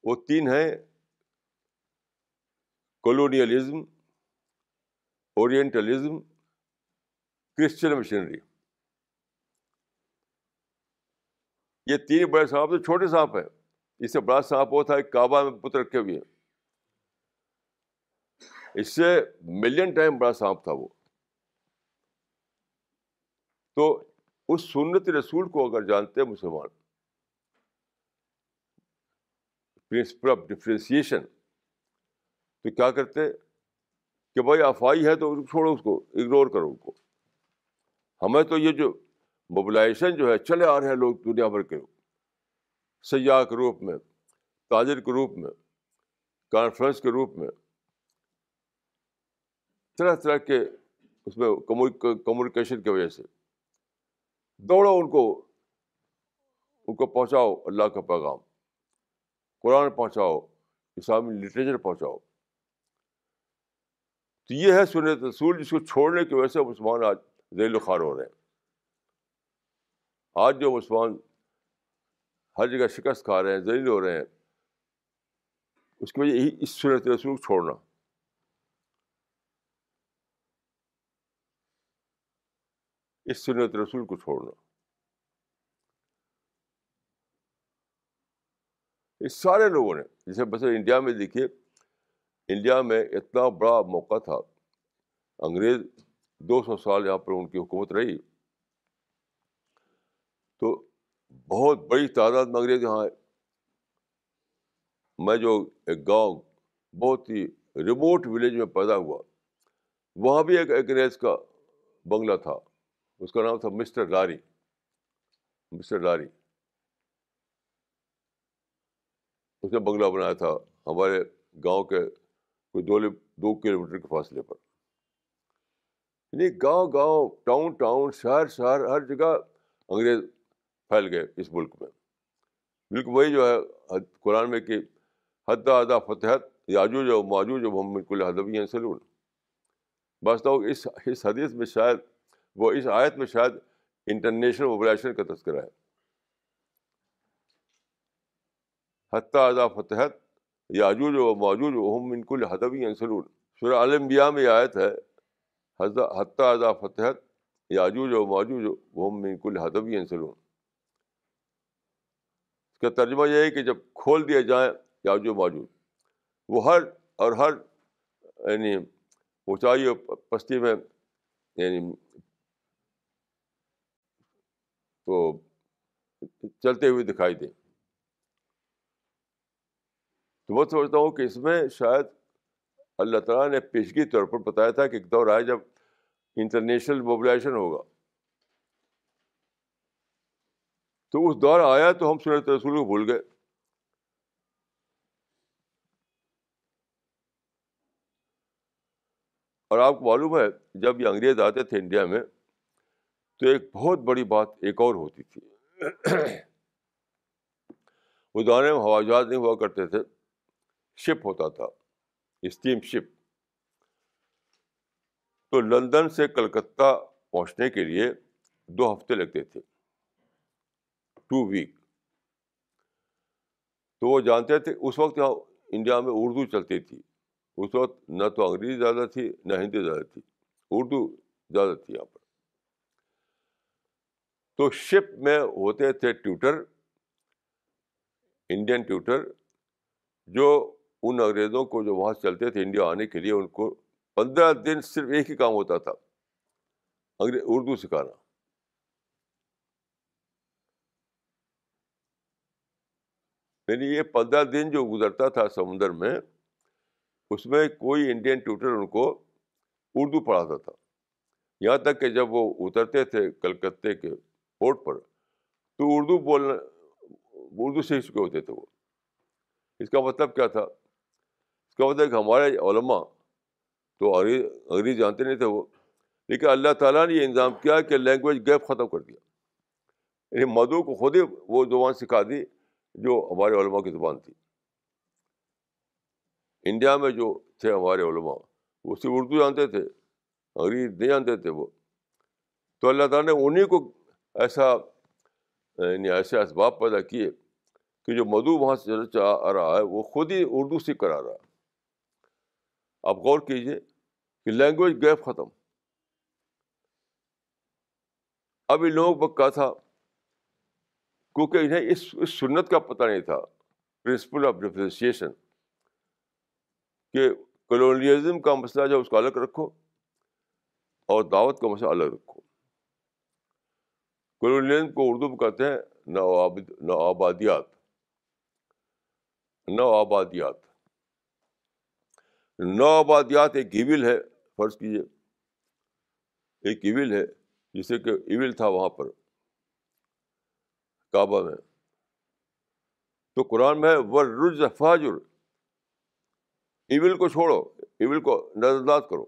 وہ تین ہیں۔ کولونیلزم اورینٹلزم کرسچن مشنری یہ تین بڑے سانپ تو چھوٹے سانپ ہیں۔ اس سے بڑا سانپ وہ تھا کعبہ میں پتر رکھے ہوئے ہیں۔ اس سے ملین ٹائم بڑا سانپ تھا وہ۔ تو اس سنت رسول کو اگر جانتے مسلمان پرنسپل آف ڈفرینسیشن تو کیا کرتے؟ کہ بھائی افوائی ہے تو چھوڑو اس کو اگنور کرو ان کو۔ ہمیں تو یہ جو موبلائزیشن جو ہے، چلے آ رہے ہیں لوگ دنیا بھر کے۔ سیاح کے روپ میں، تاجر کے روپ میں کانفرنس کے روپ میں۔ طرح طرح کے اس میں کمیونیکیشن کی وجہ سے۔ دوڑو ان کو ان کو پہنچاؤ اللہ کا پیغام۔ قرآن پہنچاؤ، اسلامی لٹریچر پہنچاؤ۔ تو یہ ہے سنت رسول جس کو چھوڑنے کی وجہ سے مسلمان آج ذیل خوار ہو رہے ہیں۔ آج جو مسلمان ہر جگہ شکست کھا رہے ہیں، ذلیل ہو رہے ہیں، اس کی وجہ یہی اس سنت رسول کو چھوڑنا۔ اس سنت رسول کو چھوڑنا۔ اس سارے لوگوں نے، جیسے بس انڈیا میں دیکھیے، انڈیا میں اتنا بڑا موقع تھا۔ انگریز دو سو سال یہاں پر ان کی حکومت رہی۔ تو بہت بڑی تعداد میں انگریز یہاں میں جو ایک گاؤں بہت ہی ریموٹ ولیج میں پیدا ہوا، وہاں بھی ایک انگریز کا بنگلہ تھا۔ اس کا نام تھا مسٹر لاری۔ مسٹر لاری۔ اس نے بنگلہ بنایا تھا۔ ہمارے گاؤں کے کوئی دو دو کلو میٹر کے فاصلے پر۔ یعنی گاؤں گاؤں، ٹاؤن ٹاؤن، شہر شہر، ہر جگہ انگریز پھیل گئے اس ملک میں۔ بالکل وہی جو ہے قرآن میں کہ حد ادا فتحت، یاجوج و ماجوج و محمد الحدبی سلون۔ بس تو اس اس حدیث میں شاید، وہ اس آیت میں شاید انٹرنیشنل موبلائزیشن کا تذکرہ ہے۔ حتیٰ ادا فتحت، یاجوج و ماجوج و محمد الحدبی سلون۔ سورہ عالمبیا میں آیت ہے حتیٰ ادا فتحت یاجوج و ماجوج و محمد الحدبی سلون اس کا ترجمہ یہ ہے کہ جب کھول دیا جائیں یاجو و ماجوج وہ ہر اور ہر یعنی اونچائی اور پستی میں یعنی تو چلتے ہوئے دکھائی دیں تو میں سمجھتا ہوں کہ اس میں شاید اللہ تعالیٰ نے پیشگی طور پر بتایا تھا کہ ایک دور آئے جب انٹرنیشنل موبلائزیشن ہوگا۔ تو اس دور آیا تو ہم سنت رسول کو بھول گئے۔ اور آپ کو معلوم ہے، جب یہ انگریز آتے تھے انڈیا میں، تو ایک بہت بڑی بات ایک اور ہوتی تھی۔ اس دورے میں ہوائی جہاز نہیں ہوا کرتے تھے، شپ ہوتا تھا اسٹیم شپ تو لندن سے کلکتہ پہنچنے کے لیے دو ہفتے لگتے تھے۔ ٹو ویک تو وہ جانتے تھے، اس وقت یہاں انڈیا میں اردو چلتی تھی۔ اس وقت نہ تو انگریزی زیادہ تھی، نہ ہندی زیادہ تھی۔ اردو زیادہ تھی یہاں پر۔ تو شپ میں ہوتے تھے ٹیوٹر، انڈین ٹیوٹر، جو ان انگریزوں کو جو وہاں چلتے تھے انڈیا آنے کے لیے، ان کو پندرہ دن صرف ایک ہی کام ہوتا تھا۔ انگریز، اردو سکھانا۔ یعنی یہ پندرہ دن جو گزرتا تھا سمندر میں، اس میں کوئی انڈین ٹیوٹر ان کو اردو پڑھاتا تھا۔ یہاں تک کہ جب وہ اترتے تھے کلکتے کے پورٹ پر، تو اردو بولنا اردو سیکھ چکے ہوتے تھے وہ۔ اس کا مطلب کیا تھا؟ اس کا مطلب کہ ہمارے علماء تو انگریز جانتے نہیں تھے وہ۔ لیکن اللہ تعالیٰ نے یہ انتظام کیا کہ لینگویج گیپ ختم کر دیا۔ یعنی مدعو کو خود ہی وہ زبان سکھا دی جو ہمارے علماء کی زبان تھی۔ انڈیا میں جو تھے ہمارے علماء، وہ صرف اردو جانتے تھے، انگریز نہیں جانتے تھے وہ۔ تو اللہ تعالیٰ نے انہیں کو ایسا یعنی ایسے اسباب پیدا کیے کہ جو مدعو وہاں سے آ رہا ہے، وہ خود ہی اردو سیکھ کر آ رہا ہے۔ آپ غور کیجیے کہ لینگویج گیپ ختم۔ اب ان لوگوں کو کہا تھا، کیونکہ انہیں اس اس سنت کا پتہ نہیں تھا پرنسپل آف ڈیفرینسیشن کہ کلونیزم کا مسئلہ جو اس کو الگ رکھو اور دعوت کا مسئلہ الگ رکھو۔ کلونیزم کو اردو میں کہتے ہیں نو آبادیات نو آبادیات نو آبادیات ایک ایول ہے۔ فرض کیجیے ایک ایول ہے، جسے کہ ایول تھا وہاں پر، کعبہ میں۔ تو قرآن میں ور رج فاجر۔ ایول کو چھوڑو، ایول کو نظر انداز کرو۔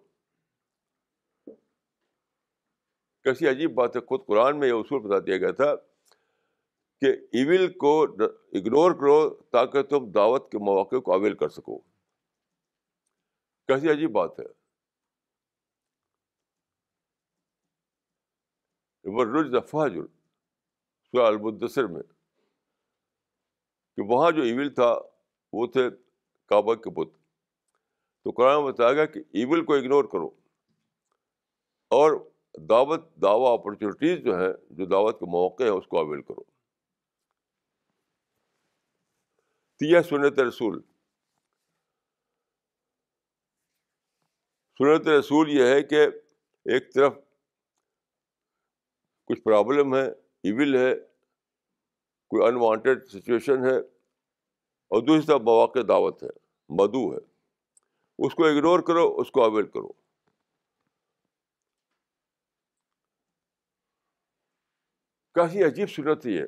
کیسی عجیب بات ہے، خود قرآن میں یہ اصول بتا دیا گیا تھا کہ ایول کو اگنور کرو تاکہ تم دعوت کے مواقع کو اویل کر سکو۔ کیسی عجیب بات ہے۔ رج فاجر المدثر میں کہ وہاں جو ایول تھا وہ تھے کعبہ کے بت۔ تو قرآن بتایا گیا کہ ایول کو اگنور کرو۔ اور دعوت، دعوی اپرچونیٹیز جو ہیں، جو دعوت کے موقع ہیں، اس کو اویل کرو۔ تو یہ سنت رسول۔ سنت رسول یہ ہے کہ ایک طرف کچھ پرابلم ہے ایول ہے، کوئی انوانٹیڈ سچویشن ہے، اور دوسری طرف مواقع دعوت ہے، مدعو ہے۔ اس کو اگنور کرو، اس کو اویل کرو۔ کافی عجیب صورت ہی ہے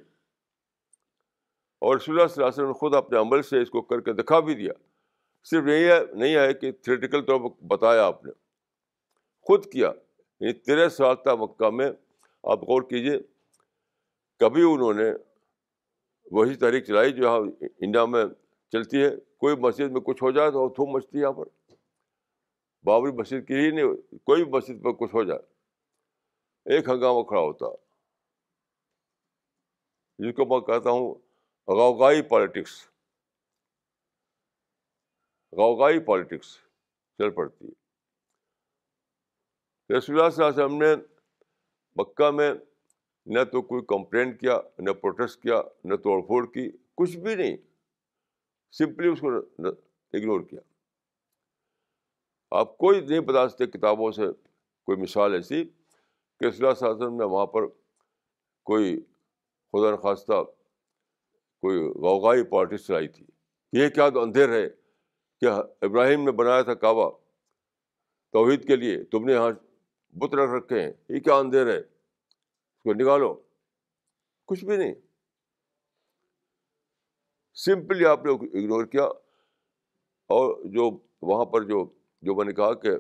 اور صلی اللہ علیہ وسلم نے خود اپنے عمل سے اس کو کر کے دکھا بھی دیا۔ صرف یہی ہے، نہیں ہے کہ تھریٹیکل طور پر بتایا آپ نے۔ خود کیا یعنی تیرہ سال تک مکہ میں آپ غور کیجیے کبھی انہوں نے وہی تحریک چلائی جو یہاں انڈیا میں چلتی ہے، کوئی مسجد میں کچھ ہو جائے تو تھوم مچتی ہے یہاں پر۔ بابری مسجد کی ہی نہیں، کوئی بھی مسجد پر کچھ ہو جائے۔ ایک ہنگامہ کھڑا ہوتا۔ جس کو میں کہتا ہوں، غوغائی پالیٹکس۔ غوغائی پالیٹکس چل پڑتی۔ ہے رسول اللہ صلی اللہ علیہ وسلم نے مکہ میں نہ تو کوئی کمپلین کیا، نہ پروٹیسٹ کیا، نہ توڑ پھوڑ کی، کچھ بھی نہیں۔ سمپلی اس کو اگنور کیا۔ آپ کوئی نہیں بتا سکتے کتابوں سے کوئی مثال ایسی کہ صلی اللہ علیہ وسلم نے وہاں پر کوئی خدا نخواستہ کوئی غوغائی پارٹی چلائی تھی۔ یہ کیا تو اندھیر ہے کہ ابراہیم نے بنایا تھا کعبہ توحید کے لیے، تم نے یہاں بت رکھ رکھے ہیں یہ کیا اندھیر ہے؟ اس کو نکالو۔ کچھ بھی نہیں۔ سمپلی آپ نے اگنور کیا۔ اور جو وہاں پر جو جو میں نے کہا کہ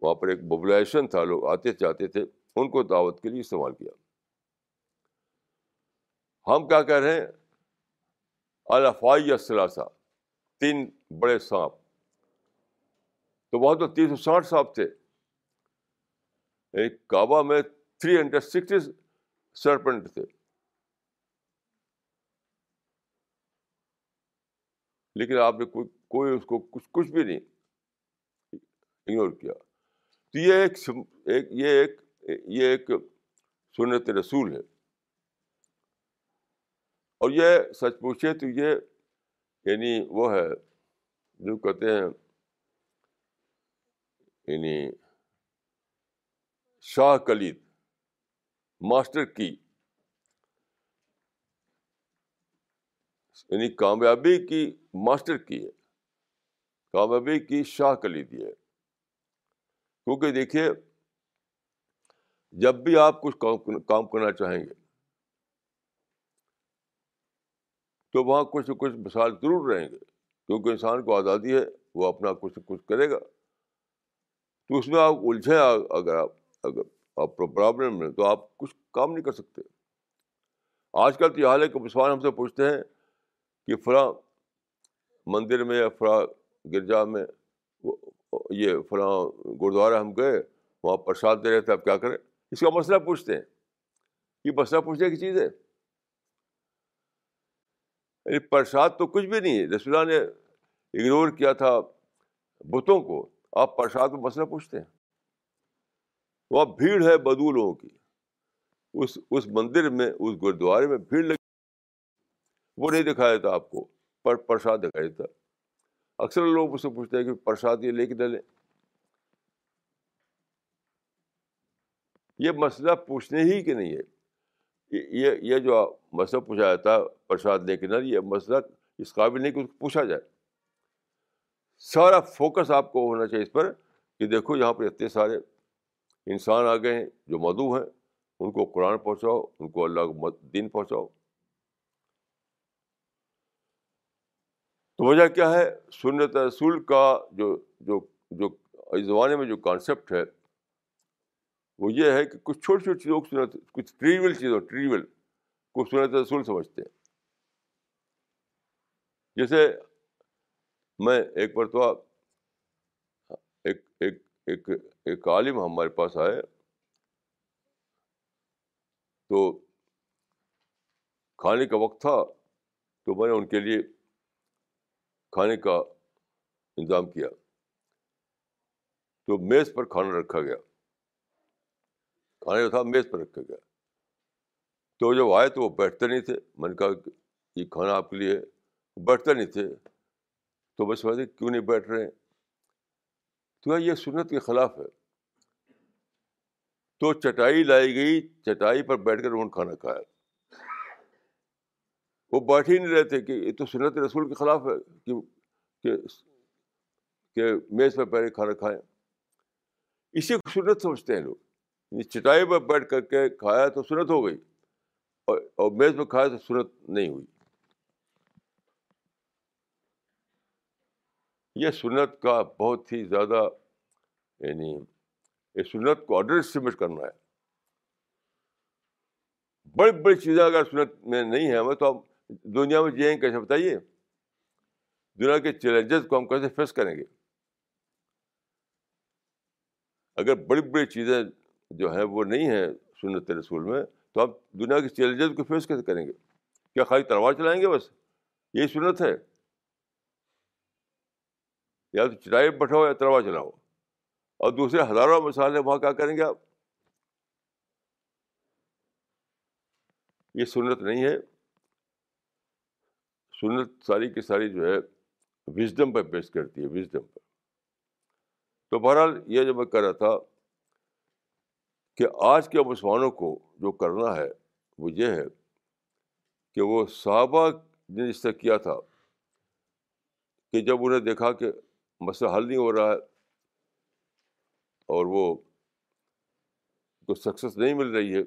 وہاں پر ایک موبلائزیشن تھا، لوگ آتے چاہتے تھے، ان کو دعوت کے لیے استعمال کیا۔ ہم کیا کہہ رہے ہیں؟ الفائی اثلاثہ تین بڑے سانپ۔ تو وہاں تو تین سو ساٹھ سانپ تھے۔ ایک کعبہ میں تھری ہنڈریڈ سکسٹی سرپنٹ تھے۔ لیکن آپ نے کوئی کوئی اس کو کچھ کچھ بھی نہیں اگنور کیا۔ تو یہ ایک ایک یہ ایک یہ ایک سنت رسول ہے۔ اور یہ سچ پوچھے تو یہ یعنی وہ ہے جو کہتے ہیں یعنی شاہ کلید ماسٹر کی یعنی کامیابی کی ماسٹر کی ہے۔ کامیابی کی شاہ کلید یہ ہے۔ کیونکہ دیکھیے، جب بھی آپ کچھ کام کرنا چاہیں گے، تو وہاں کچھ نہ کچھ مثال ضرور رہیں گے۔ کیونکہ انسان کو آزادی ہے، وہ اپنا کچھ نہ کچھ کرے گا۔ تو اس میں آپ الجھیں، اگر آپ اگر آپ پرابلم میں تو آپ کچھ کام نہیں کر سکتے۔ آج کل تو یہ حال ہے کہ مسلمان ہم سے پوچھتے ہیں کہ فلاں مندر میں یا فلاں گرجا میں یہ فلاں گرودوارا ہم گئے، وہاں پرساد دے رہے تھے، آپ کیا کریں؟ اس کا مسئلہ پوچھتے ہیں۔ یہ مسئلہ پوچھنے کی چیز ہے۔ یعنی پرساد تو کچھ بھی نہیں ہے۔ رسول نے اگنور کیا تھا بتوں کو۔ آپ پرساد کو مسئلہ پوچھتے ہیں۔ وہاں بھیڑ ہے بدو لوگوں کی۔ اس اس مندر میں، اس گرودوارے میں بھیڑ لگی۔ وہ نہیں دکھایا تھا آپ کو، پر پرساد دکھایا تھا۔ اکثر لوگ مجھ سے پوچھتے ہیں کہ پرساد یہ لے کے ڈلے یہ مسئلہ پوچھنے ہی کہ نہیں ہے۔ یہ یہ جو مسئلہ پوچھا جاتا ہے پرساد لے کے نہ، یہ مسئلہ اس قابل نہیں کہ پوچھا جائے۔ سارا فوکس آپ کو ہونا چاہیے اس پر کہ دیکھو یہاں پر اتنے سارے انسان آ گئے ہیں جو مدعو ہیں، ان کو قرآن پہنچاؤ، ان کو اللہ کو دین پہنچاؤ۔ تو وجہ کیا ہے؟ سنت رسول کا جو جو جو زمانے میں جو کانسیپٹ ہے، وہ یہ ہے کہ کچھ چھوٹی چھوٹی چیزوں کو سنت، کچھ ٹریول چیزوں ٹریول کو سنت رسول سمجھتے ہیں۔ جیسے میں ایک مرتبہ ایک ایک ایک ایک عالم ہمارے پاس آئے۔ تو کھانے کا وقت تھا، تو میں نے ان کے لیے کھانے کا انتظام کیا۔ تو میز پر کھانا رکھا گیا۔ کھانا جو تھا، میز پر رکھا گیا۔ تو جب آئے تو وہ بیٹھتے نہیں تھے۔ میں نے کہا کہ یہ کھانا آپ کے لیے بیٹھتے نہیں تھے۔ تو بس سمجھتے کیوں نہیں بیٹھ رہے ہیں؟ تو یہ سنت کے خلاف ہے۔ تو چٹائی لائی گئی، چٹائی پر بیٹھ کر انہوں نے کھانا کھایا۔ وہ بیٹھ ہی نہیں رہے تھے کہ یہ تو سنت رسول کے خلاف ہے کہ کہ میز پہ پہلے کھانا کھائیں۔ اسی کو سنت سمجھتے ہیں لوگ۔ یعنی چٹائی پر بیٹھ کر کے کھایا تو سنت ہو گئی اور اور میز پہ کھایا تو سنت نہیں ہوئی۔ یہ سنت کا بہت ہی زیادہ یعنی یہ سنت کو انڈر اسٹیمیٹ کرنا ہے۔ بڑی بڑی چیزیں اگر سنت میں نہیں ہے ہمیں تو ہم دنیا میں جیئیں کیسے بتائیے؟ دنیا کے چیلنجز کو ہم کیسے فیس کریں گے؟ اگر بڑی بڑی چیزیں جو ہیں وہ نہیں ہیں سنت رسول میں، تو آپ دنیا کے چیلنجز کو فیس کیسے کریں گے؟ کیا خالی تلوار چلائیں گے بس؟ یہی سنت ہے۔ یا تو چٹائی بٹھاؤ یا تلوار چلاؤ۔ اور دوسرے ہزاروں مثالیں وہاں کیا کریں گے آپ؟ یہ سنت نہیں ہے۔ سنت ساری کی ساری جو ہے وزڈم پہ بیس کرتی ہے وزڈم پہ تو بہرحال یہ جو میں کہہ رہا تھا کہ آج کے مسلمانوں کو جو کرنا ہے وہ یہ ہے کہ وہ صحابہ نے اس طرح کیا تھا کہ جب انہیں دیکھا کہ مسئلہ حل نہیں ہو رہا ہے اور وہ کو سکسیس نہیں مل رہی ہے،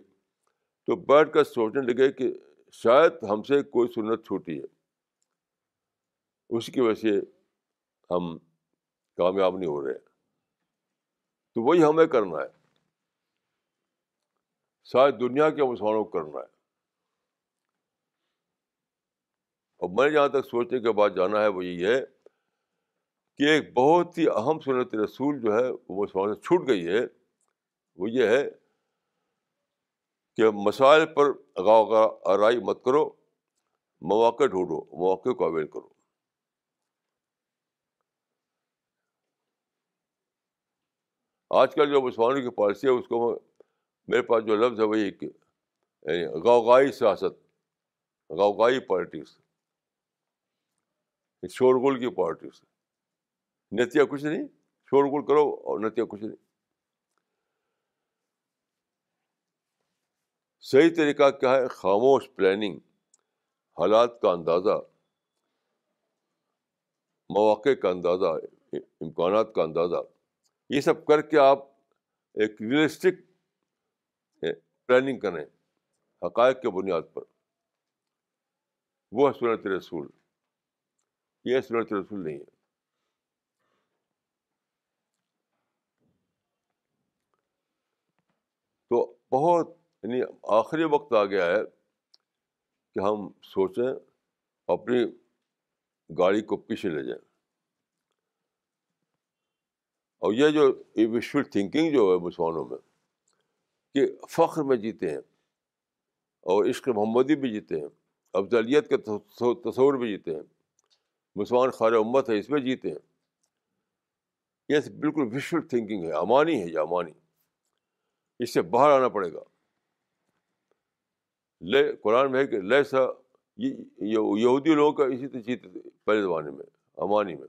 تو بیٹھ کر سوچنے لگے کہ شاید ہم سے کوئی سنت چھوٹی ہے۔ اس کی وجہ سے ہم کامیاب نہیں ہو رہے۔ تو وہی ہمیں کرنا ہے۔ شاید دنیا کے مسلمانوں کو کرنا ہے۔ اور میں جہاں تک سوچنے کے بعد جانا ہے، وہ یہی ہے کہ ایک بہت ہی اہم سنت رسول جو ہے، وہ مسلمانوں سے چھوٹ گئی ہے۔ وہ یہ ہے کہ مسائل پر آرائی مت کرو، مواقع ڈھونڈو، مواقع کو اویل کرو۔ آج کل جو مسلمانوں کی پالیسی ہے، اس کو میرے پاس جو لفظ ہے وہی کہ یعنی غوغائی سیاست غوغائی پالیٹکس شورغل کی پالیٹکس۔ نتیہ کچھ نہیں، شور گل کرو اور نتیہ کچھ نہیں۔ صحیح طریقہ کیا ہے؟ خاموش پلاننگ حالات کا اندازہ، مواقع کا اندازہ، امکانات کا اندازہ۔ یہ سب کر کے آپ ایک ریئلسٹک پلاننگ کریں حقائق کے بنیاد پر۔ وہ سنت رسول۔ یہ سنت رسول نہیں ہے تو بہت یعنی آخری وقت آ گیا ہے کہ ہم سوچیں اپنی گاڑی کو پیچھے لے جائیں۔ اور یہ جو وشول تھنکنگ جو ہے مسلمانوں میں کہ فخر میں جیتے ہیں اور عشق محمدی بھی جیتے ہیں، افضلیت کے تصور بھی جیتے ہیں، مسلمان خار امت ہے اس میں جیتے ہیں۔ یہ بالکل وشول تھنکنگ ہے، امانی ہے، یہ امانی۔ اس سے باہر آنا پڑے گا۔ لے، قرآن میں ہے کہ لے سا یہودی لوگوں کا اسی طرح جیتے تھے پہلے زمانے میں، امانی میں۔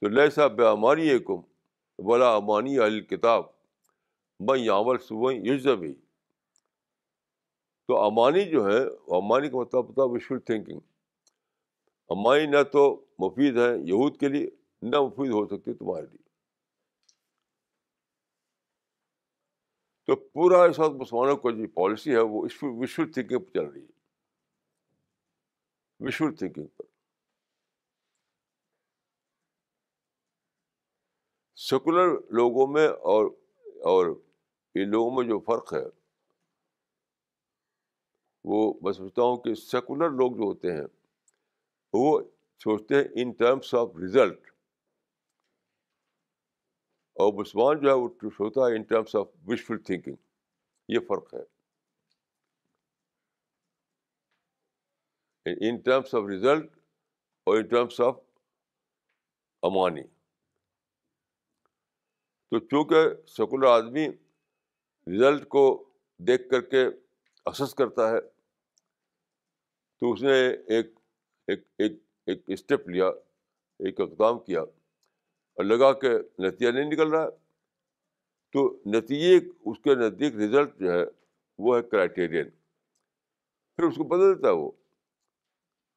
تو لے سا بے امانی ہے کم بلا امانی الکتاب میں یامل صبح یوز بھی تو امانی جو ہے، امانی کا مطلب ہوتا ہے وشول تھنکنگ امانی نہ تو مفید ہے یہود کے لیے، نہ مفید ہو سکتی تمہارے لیے۔ تو پورا اس وقت مسلمانوں کو جو پالیسی ہے وہ وشو تھنکنگ پہ چل رہی ہے۔ وشو تھنکنگ پر۔ سیکولر لوگوں میں اور اور ان لوگوں میں جو فرق ہے، وہ میں سمجھتا ہوں کہ سیکولر لوگ جو ہوتے ہیں، وہ سوچتے ہیں ان ٹرمس آف ریزلٹ اور مسلمان جو ہے وہ سوچتا ہے in terms of wishful thinking یہ فرق ہے۔ ان ٹرمس آف ریزلٹ اور ان ٹرمس آف امانی تو چونکہ سیکولر آدمی رزلٹ کو دیکھ کر کے اسس کرتا ہے، تو اس نے ایک ایک ایک ایک اسٹیپ لیا، ایک اقدام کیا۔ اور لگا کہ نتیجہ نہیں نکل رہا تو نتیجے اس کے نزدیک رزلٹ جو ہے وہ ہے کرائٹیرین پھر اس کو بدل دیتا ہے وہ۔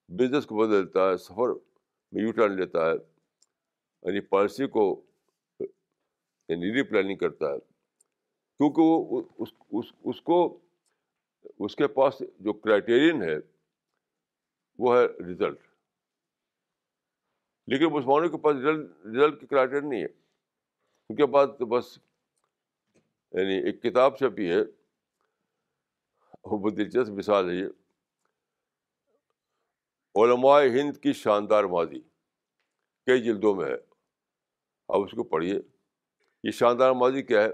بزنس کو بدل دیتا ہے سفر میں یو ٹرن لیتا ہے یعنی پالیسی کو یعنی ری پلاننگ کرتا ہے۔ کیونکہ وہ اس اس, اس کو اس کے پاس جو کرائٹیرین ہے وہ ہے رزلٹ لیکن مسلمانوں کے پاس رزلٹ کی کرائٹیرین نہیں ہے۔ ان کے پاس تو بس یعنی ایک کتاب چھپی ہے۔ وہ بہت دلچسپ مثال ہے یہ۔ علماء ہند کی شاندار ماضی۔ کئی جلدوں میں ہے۔ آپ اس کو پڑھیے۔ یہ شاندار ماضی کیا ہے؟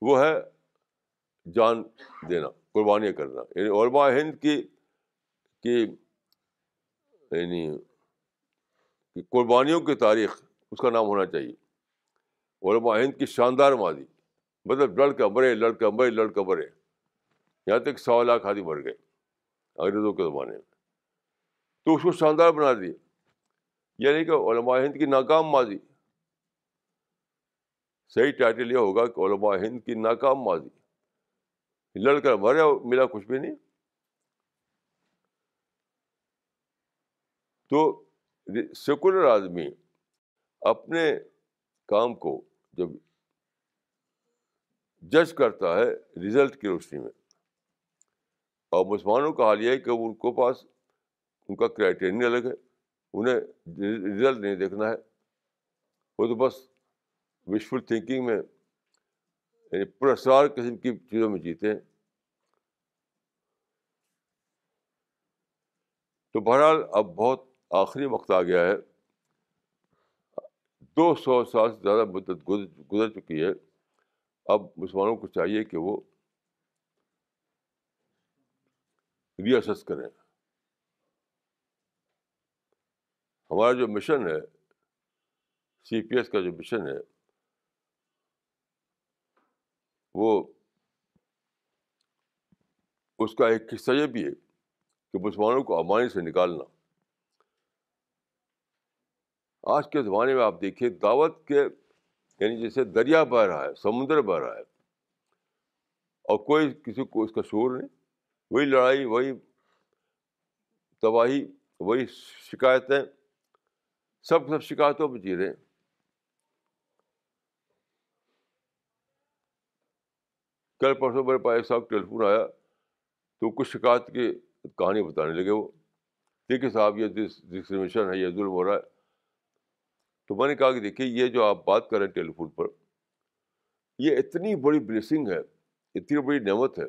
وہ ہے جان دینا، قربانیاں کرنا۔ یعنی علماء ہند کی کی یعنی قربانیوں کی تاریخ اس کا نام ہونا چاہیے۔ علماء ہند کی شاندار ماضی مطلب لڑکا مرے لڑکا مرے لڑکا مرے۔ یہاں تک سوا لاکھ آدمی مر گئے انگریزوں کے زمانے میں۔ تو اس کو شاندار بنا دیے۔ یعنی کہ علماء ہند کی ناکام ماضی صحیح ٹائٹل یہ ہوگا کہ علماء ہند کی ناکام ماضی لڑ کر مرے ملا کچھ بھی نہیں۔ تو سیکولر آدمی اپنے کام کو جب جج کرتا ہے رزلٹ کی روشنی میں اور مسلمانوں کا حال یہ ہے کہ ان کو پاس ان کا کرائٹیرین الگ ہے، انہیں رزلٹ نہیں دیکھنا ہے۔ وہ تو بس وشفل تھنکنگ میں یعنی پرسرار قسم کی چیزوں میں جیتے ہیں۔ تو بہرحال اب بہت آخری وقت آ گیا ہے۔ دو سو سال سے زیادہ مدت گزر چکی ہے۔ اب مسلمانوں کو چاہیے کہ وہ ریاسس کریں۔ ہمارا جو مشن ہے سی پی ایس کا جو مشن ہے، وہ اس کا ایک حصہ یہ بھی ہے کہ مسلمانوں کو امانی سے نکالنا۔ آج کے زمانے میں آپ دیکھیے دعوت کے یعنی جیسے دریا بہ رہا ہے، سمندر بہ رہا ہے، اور کوئی کسی کو اس کا شور نہیں۔ وہی لڑائی، وہی تباہی، وہی شکایتیں، سب سب شکایتوں پہ جی رہے ہیں۔ کل پرسوں میرے پاس ایک صاحب ٹیلی فون آیا، تو کچھ شکایت کی کہانی بتانے لگے وہ۔ دیکھیے صاحب، یہ ڈسکریمنیشن ہے، یہ ظلم ہو رہا ہے۔ تو میں نے کہا کہ دیکھیے، یہ جو آپ بات کر رہے ہیں ٹیلی فون پر، یہ اتنی بڑی بلیسنگ ہے، اتنی بڑی نعمت ہے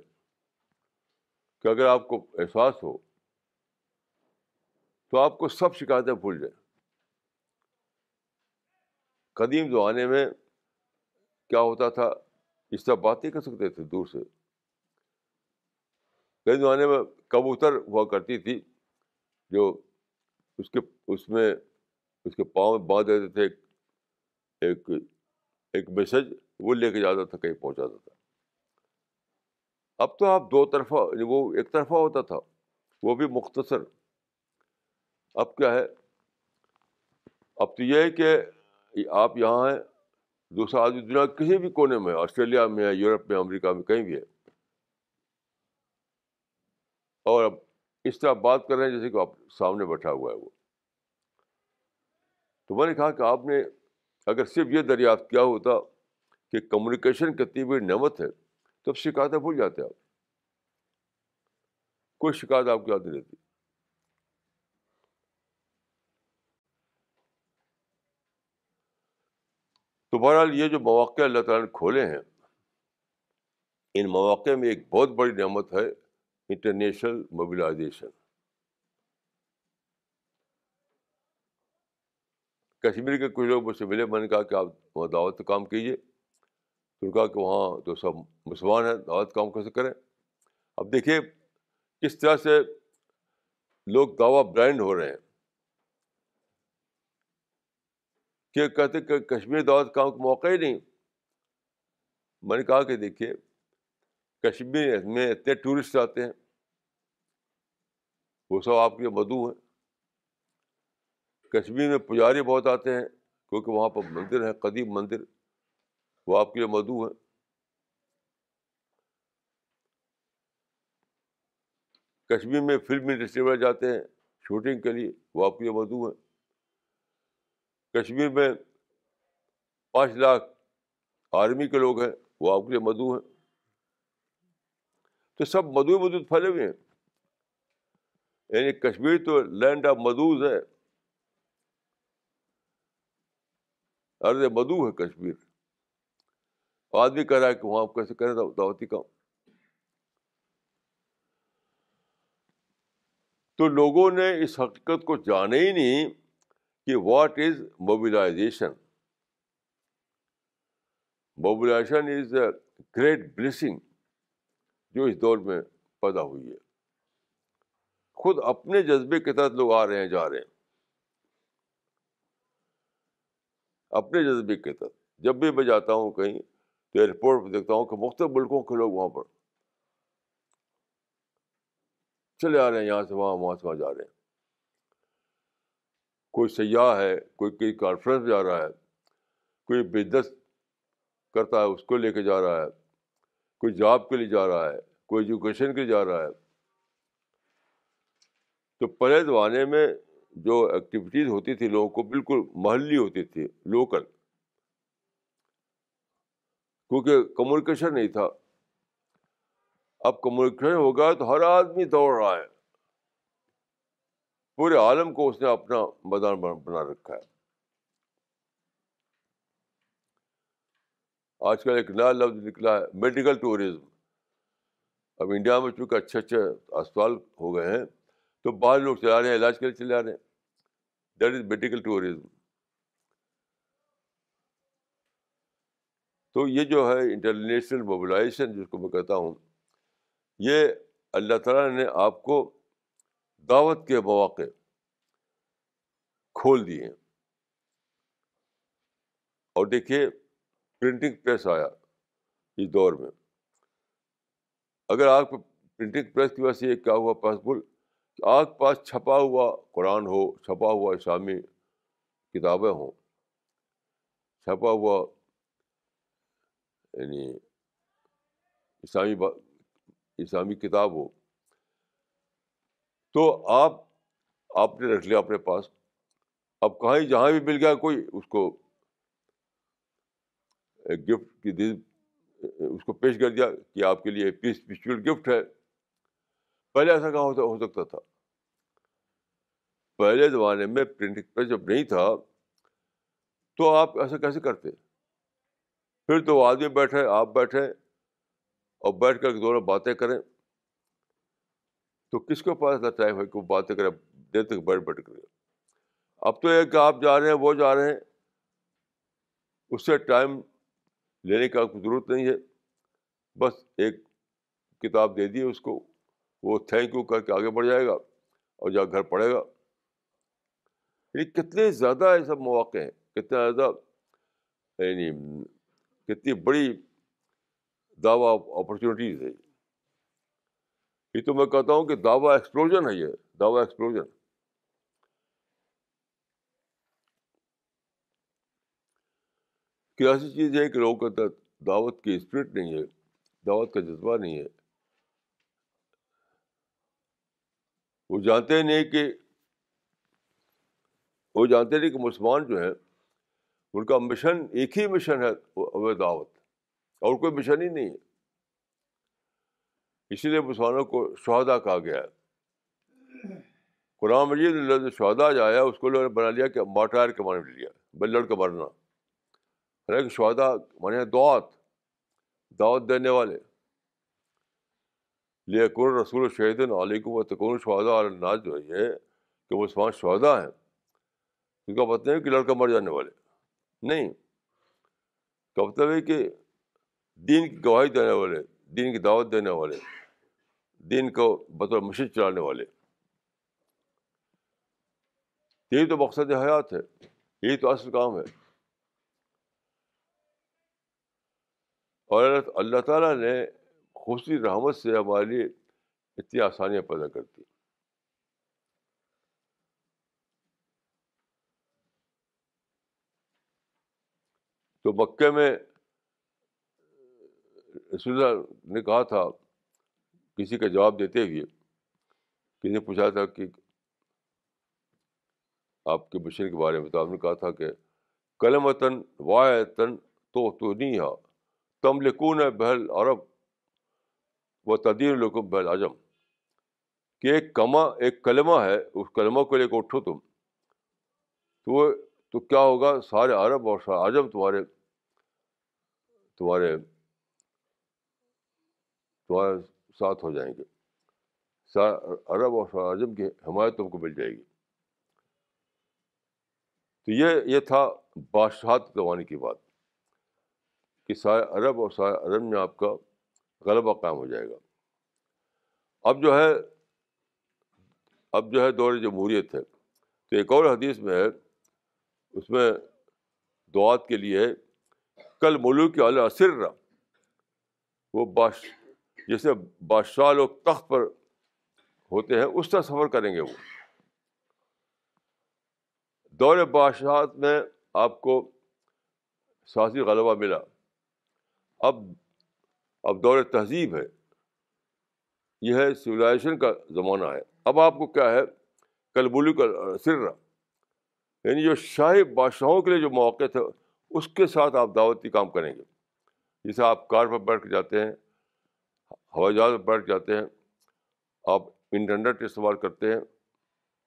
کہ اگر آپ کو احساس ہو، تو آپ کو سب شکایتیں بھول جائیں۔ قدیم زمانے میں کیا ہوتا تھا، اس طرح بات نہیں کر سکتے تھے دور سے۔ کئی زمانے میں کبوتر ہوا کرتی تھی، جو اس کے، اس میں اس کے پاؤں میں باندھ دیتے تھے، ایک ایک میسج، وہ لے کے جاتا تھا، کہیں پہنچاتا تھا۔ اب تو آپ دو طرفہ یعنی وہ ایک طرفہ ہوتا تھا، وہ بھی مختصر۔ اب کیا ہے؟ اب تو یہ ہے کہ آپ یہاں ہیں، دوسرا آدمی دنیا کسی بھی کونے میں، آسٹریلیا میں ہے، یورپ میں، امریکہ میں، کہیں بھی ہے۔ اور اب اس طرح بات کر رہے ہیں جیسے کہ آپ سامنے بیٹھا ہوا ہے وہ۔ تو میں نے کہا کہ آپ نے اگر صرف یہ دریافت کیا ہوتا کہ کمیونیکیشن کتنی بڑی نعمت ہے تب شکایتیں بھول جاتے آپ۔ کوئی شکایت آپ کی یاد نہیں رہتی۔ تو بہرحال یہ جو مواقع اللہ تعالیٰ نے کھولے ہیں، ان مواقع میں ایک بہت بڑی نعمت ہے انٹرنیشنل موبلائزیشن کشمیر کے کچھ لوگ مجھ سے ملے، میں نے کہا کہ آپ وہاں دعوت کام کیجیے تو کہا کہ وہاں تو سب مسلمان ہیں، دعوت کام کیسے کریں؟ اب دیکھیے کس طرح سے لوگ دعویٰ برانڈ ہو رہے ہیں۔ کہ کہتے کہ کشمیر دعوت کام کا موقع ہی نہیں۔ میں نے کہا کہ دیکھیے، کشمیر میں اتنے ٹورسٹ آتے ہیں، وہ سب آپ کے مدعو ہیں۔ کشمیر میں پجاری بہت آتے ہیں، کیونکہ وہاں پر مندر ہے، قدیم مندر۔ وہ آپ کے لیے مدعو ہیں کشمیر میں فلم انڈسٹری والے جاتے ہیں، شوٹنگ کے لیے وہ آپ کے لیے مدعو ہیں کشمیر میں پانچ لاکھ آرمی کے لوگ ہیں، وہ آپ کے لیے مدعو ہیں۔ تو سب مدعو مدود پھیلے ہوئے ہیں۔ یعنی کشمیر تو لینڈ آف مدوز ہے۔ ارے مدو ہے کشمیر۔ آدمی کہہ رہا ہے کہ وہاں کیسے کریں دعوتی کام۔ تو لوگوں نے اس حقیقت کو جانے ہی نہیں کہ what is mobilisation mobilisation is a great blessing جو اس دور میں پیدا ہوئی ہے۔ خود اپنے جذبے کے تحت لوگ آ رہے ہیں، جا رہے ہیں۔ اپنے جذبے کے تحت۔ جب بھی میں جاتا ہوں کہیں تو ایئرپورٹ پہ دیکھتا ہوں کہ مختلف ملکوں کے لوگ وہاں پر چلے آ رہے ہیں، یہاں سے وہاں وہاں سے وہاں جا رہے ہیں۔ کوئی سیاح ہے، کوئی کئی کانفرنس جا رہا ہے، کوئی بزنس کرتا ہے، اس کو لے کے جا رہا ہے، کوئی جاب کے لیے جا رہا ہے، کوئی ایجوکیشن کے لیے جا رہا ہے۔ تو پہلے زمانے میں جو ایکٹیویٹیز ہوتی تھی، لوگوں کو بالکل محلی ہوتی تھی لوکل کیونکہ کمیونیکیشن نہیں تھا۔ اب کمیونیکیشن ہو گیا تو ہر آدمی دوڑ رہا ہے۔ پورے عالم کو اس نے اپنا میدان بنا رکھا ہے۔ آج کل ایک نیا لفظ نکلا ہے میڈیکل ٹورزم اب انڈیا میں چونکہ اچھے اچھے اسپتال ہو گئے ہیں، تو بعض لوگ چلا رہے ہیں، علاج کے لیے چلے آ رہے ہیں۔ دیٹ از میڈیکل ٹورزم تو یہ جو ہے انٹرنیشنل موبلائزیشن جس کو میں کہتا ہوں، یہ اللہ تعالیٰ نے آپ کو دعوت کے مواقع کھول دیے۔ اور دیکھیے پرنٹنگ پریس آیا اس دور میں۔ اگر آپ کو پرنٹنگ پریس کی وجہ سے یہ کیا ہوا پاسبل آپ کے پاس چھپا ہوا قرآن ہو، چھپا ہوا اسلامی کتابیں ہوں، چھپا ہوا یعنی اسلامی اسلامی کتاب ہو۔ تو آپ آپ نے رکھ لیا اپنے پاس۔ اب کہیں جہاں بھی مل گیا کوئی، اس کو ایک گفٹ کی دل اس کو پیش کر دیا کہ آپ کے لیے پیس اسپیشل گفٹ ہے۔ پہلے ایسا کہاں ہوتا ہو سکتا تھا۔ پہلے زمانے میں پرنٹنگ پریس جب نہیں تھا، تو آپ ایسا کیسے کرتے؟ پھر تو آدمی بیٹھے، آپ بیٹھے، اور بیٹھ کر دونوں باتیں کریں۔ تو کس کو پاس اتنا ٹائم ہے کہ وہ باتیں کریں دیر تک بیٹھ بیٹھ کر۔ اب تو ایک آپ جا رہے ہیں، وہ جا رہے ہیں۔ اس سے ٹائم لینے کا کوئی ضرورت نہیں ہے۔ بس ایک کتاب دے دی اس کو۔ وہ تھینک یو کر کے آگے بڑھ جائے گا اور جا گھر پڑھے گا۔ یعنی کتنے زیادہ ایسا مواقع ہیں، کتنا زیادہ یعنی کتنی بڑی دعویٰ اپرچونیٹیز ہے یہ تو میں کہتا ہوں کہ دعویٰ ایکسپلوژن ہے یہ، دعویٰ ایکسپلوژن کہ ایسی چیز ہے کہ لوگوں کا دعوت کی اسپرٹ نہیں ہے، دعوت کا جذبہ نہیں ہے۔ وہ جانتے نہیں کہ وہ جانتے نہیں کہ مسلمان جو ہیں، ان کا مشن ایک ہی مشن ہے، وہ دعوت۔ اور کوئی مشن ہی نہیں ہے۔ اسی لیے مسلمانوں کو شہدا کہا گیا ہے۔ قرآن مجید لفظ شہدا جو آیا، اس کو لوگوں نے بنا لیا کہ ماٹائر کے معنی لیا بلڑ کا مرنا۔ حالانکہ شہدا مانے دعات دعوت دینے والے۔ لے قر رسول شہید علیکم و تکون شہدا الناز جو ہے، یہ کہ مسلمان شہدا ہیں۔ ان کا مطلب ہے کہ لڑکا مر جانے والے۔ نہیں۔ کا مطلب ہے کہ دین کی گواہی دینے والے، دین کی دعوت دینے والے، دین کو بطور مشین چلانے والے۔ یہی تو مقصد حیات ہے، یہی تو اصل کام ہے۔ اور اللہ تعالیٰ نے خوشی رحمت سے ہمارے لیے اتنی آسانیاں پیدا کرتی تو مکے میں رسول اللہ نے کہا تھا، کسی کا جواب دیتے ہوئے کسی نے پوچھا تھا کہ آپ کے مشن کے بارے میں، تو آپ نے کہا تھا کہ کلم وطن واطن تو تو نہیں ہا تم لکون ہے بہل عرب و تدیر لکم بہل اعظم کہ ایک کما، ایک کلمہ ہے، اس کلمہ کو لے کے اٹھو تم۔ تو وہ، تو کیا ہوگا؟ سارے عرب اور سارے اعظم تمہارے تمہارے تمہارے ساتھ ہو جائیں گے۔ عرب اور سارا اعظم کی حمایت تم کو مل جائے گی۔ تو یہ یہ تھا بادشاہت زمانے کی بات کہ سارے عرب اور سارے عرب میں آپ کا غلبہ قائم ہو جائے گا۔ اب جو ہے، اب جو ہے دور جمہوریت ہے۔ تو ایک اور حدیث میں ہے، اس میں دعات کے لیے کل ملوک اعلیٰ سر وہ باش جیسے بادشاہ لوگ تخت پر ہوتے ہیں، اس طرح سفر کریں گے وہ۔ دور بادشاہت میں آپ کو سیاسی غلبہ ملا۔ اب اب دور تہذیب ہے۔ یہ ہے سویلائزیشن کا زمانہ ہے۔ اب آپ کو کیا ہے؟ کل بولی کا سر۔ یعنی جو شاہی بادشاہوں کے لیے جو مواقع تھے، اس کے ساتھ آپ دعوتی کام کریں گے۔ جیسے آپ کار پر بیٹھ کے جاتے ہیں، ہوائی جہاز پر بیٹھ جاتے ہیں، آپ انٹرنیٹ استعمال کرتے ہیں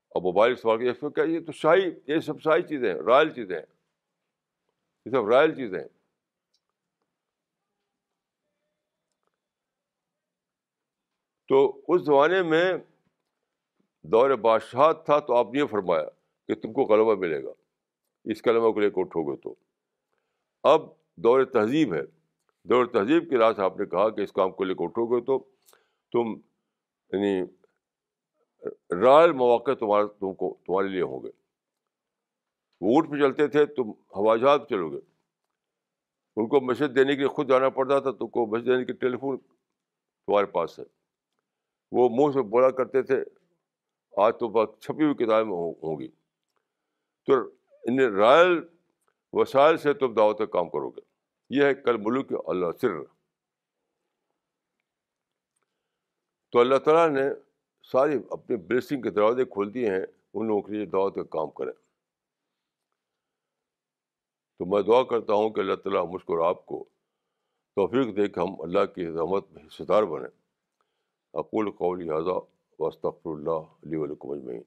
اور موبائل استعمال کرتے کیا یہ تو شاہی، یہ سب شاہی چیزیں ہیں، رائل چیزیں ہیں۔ یہ سب رائل چیزیں ہیں۔ تو اس زمانے میں دور بادشاہ تھا تو آپ نے یہ فرمایا کہ تم کو غلبہ ملے گا، اس کلمہ کو لے کے اٹھو گے تو۔ اب دور تہذیب ہے۔ دور تہذیب کے لحاظ آپ نے کہا کہ اس کام کو لے کے اٹھو گے تو تم یعنی رائل مواقع تمہارا، تم کو، تمہارے لیے ہوں گے۔ وہ اونٹ پہ چلتے تھے، تم ہوائی جہاز پہ چلو گے۔ ان کو میسج دینے کے لیے خود جانا پڑتا تھا تم کو میسج دینے کے ٹیلی فون تمہارے پاس ہے۔ وہ منہ سے بولا کرتے تھے، آج تو بہت چھپی ہوئی کتابیں ہوں گی تو ان رائل وسائل سے تم دعوت کام کرو گے۔ یہ ہے کل ملک اللہ سر۔ تو اللہ تعالیٰ نے ساری اپنے بلیسنگ کے دروازے کھول دیے ہیں، ان لوگوں کے لیے دعوت کا کام کریں۔ تو میں دعا کرتا ہوں کہ اللہ تعالیٰ مجھ کو اور آپ کو توفیق دے کہ ہم اللہ کی رحمت میں حصے دار بنیں۔ اقول قول اعضا وسطر اللہ علیہ ولیکم اجمعین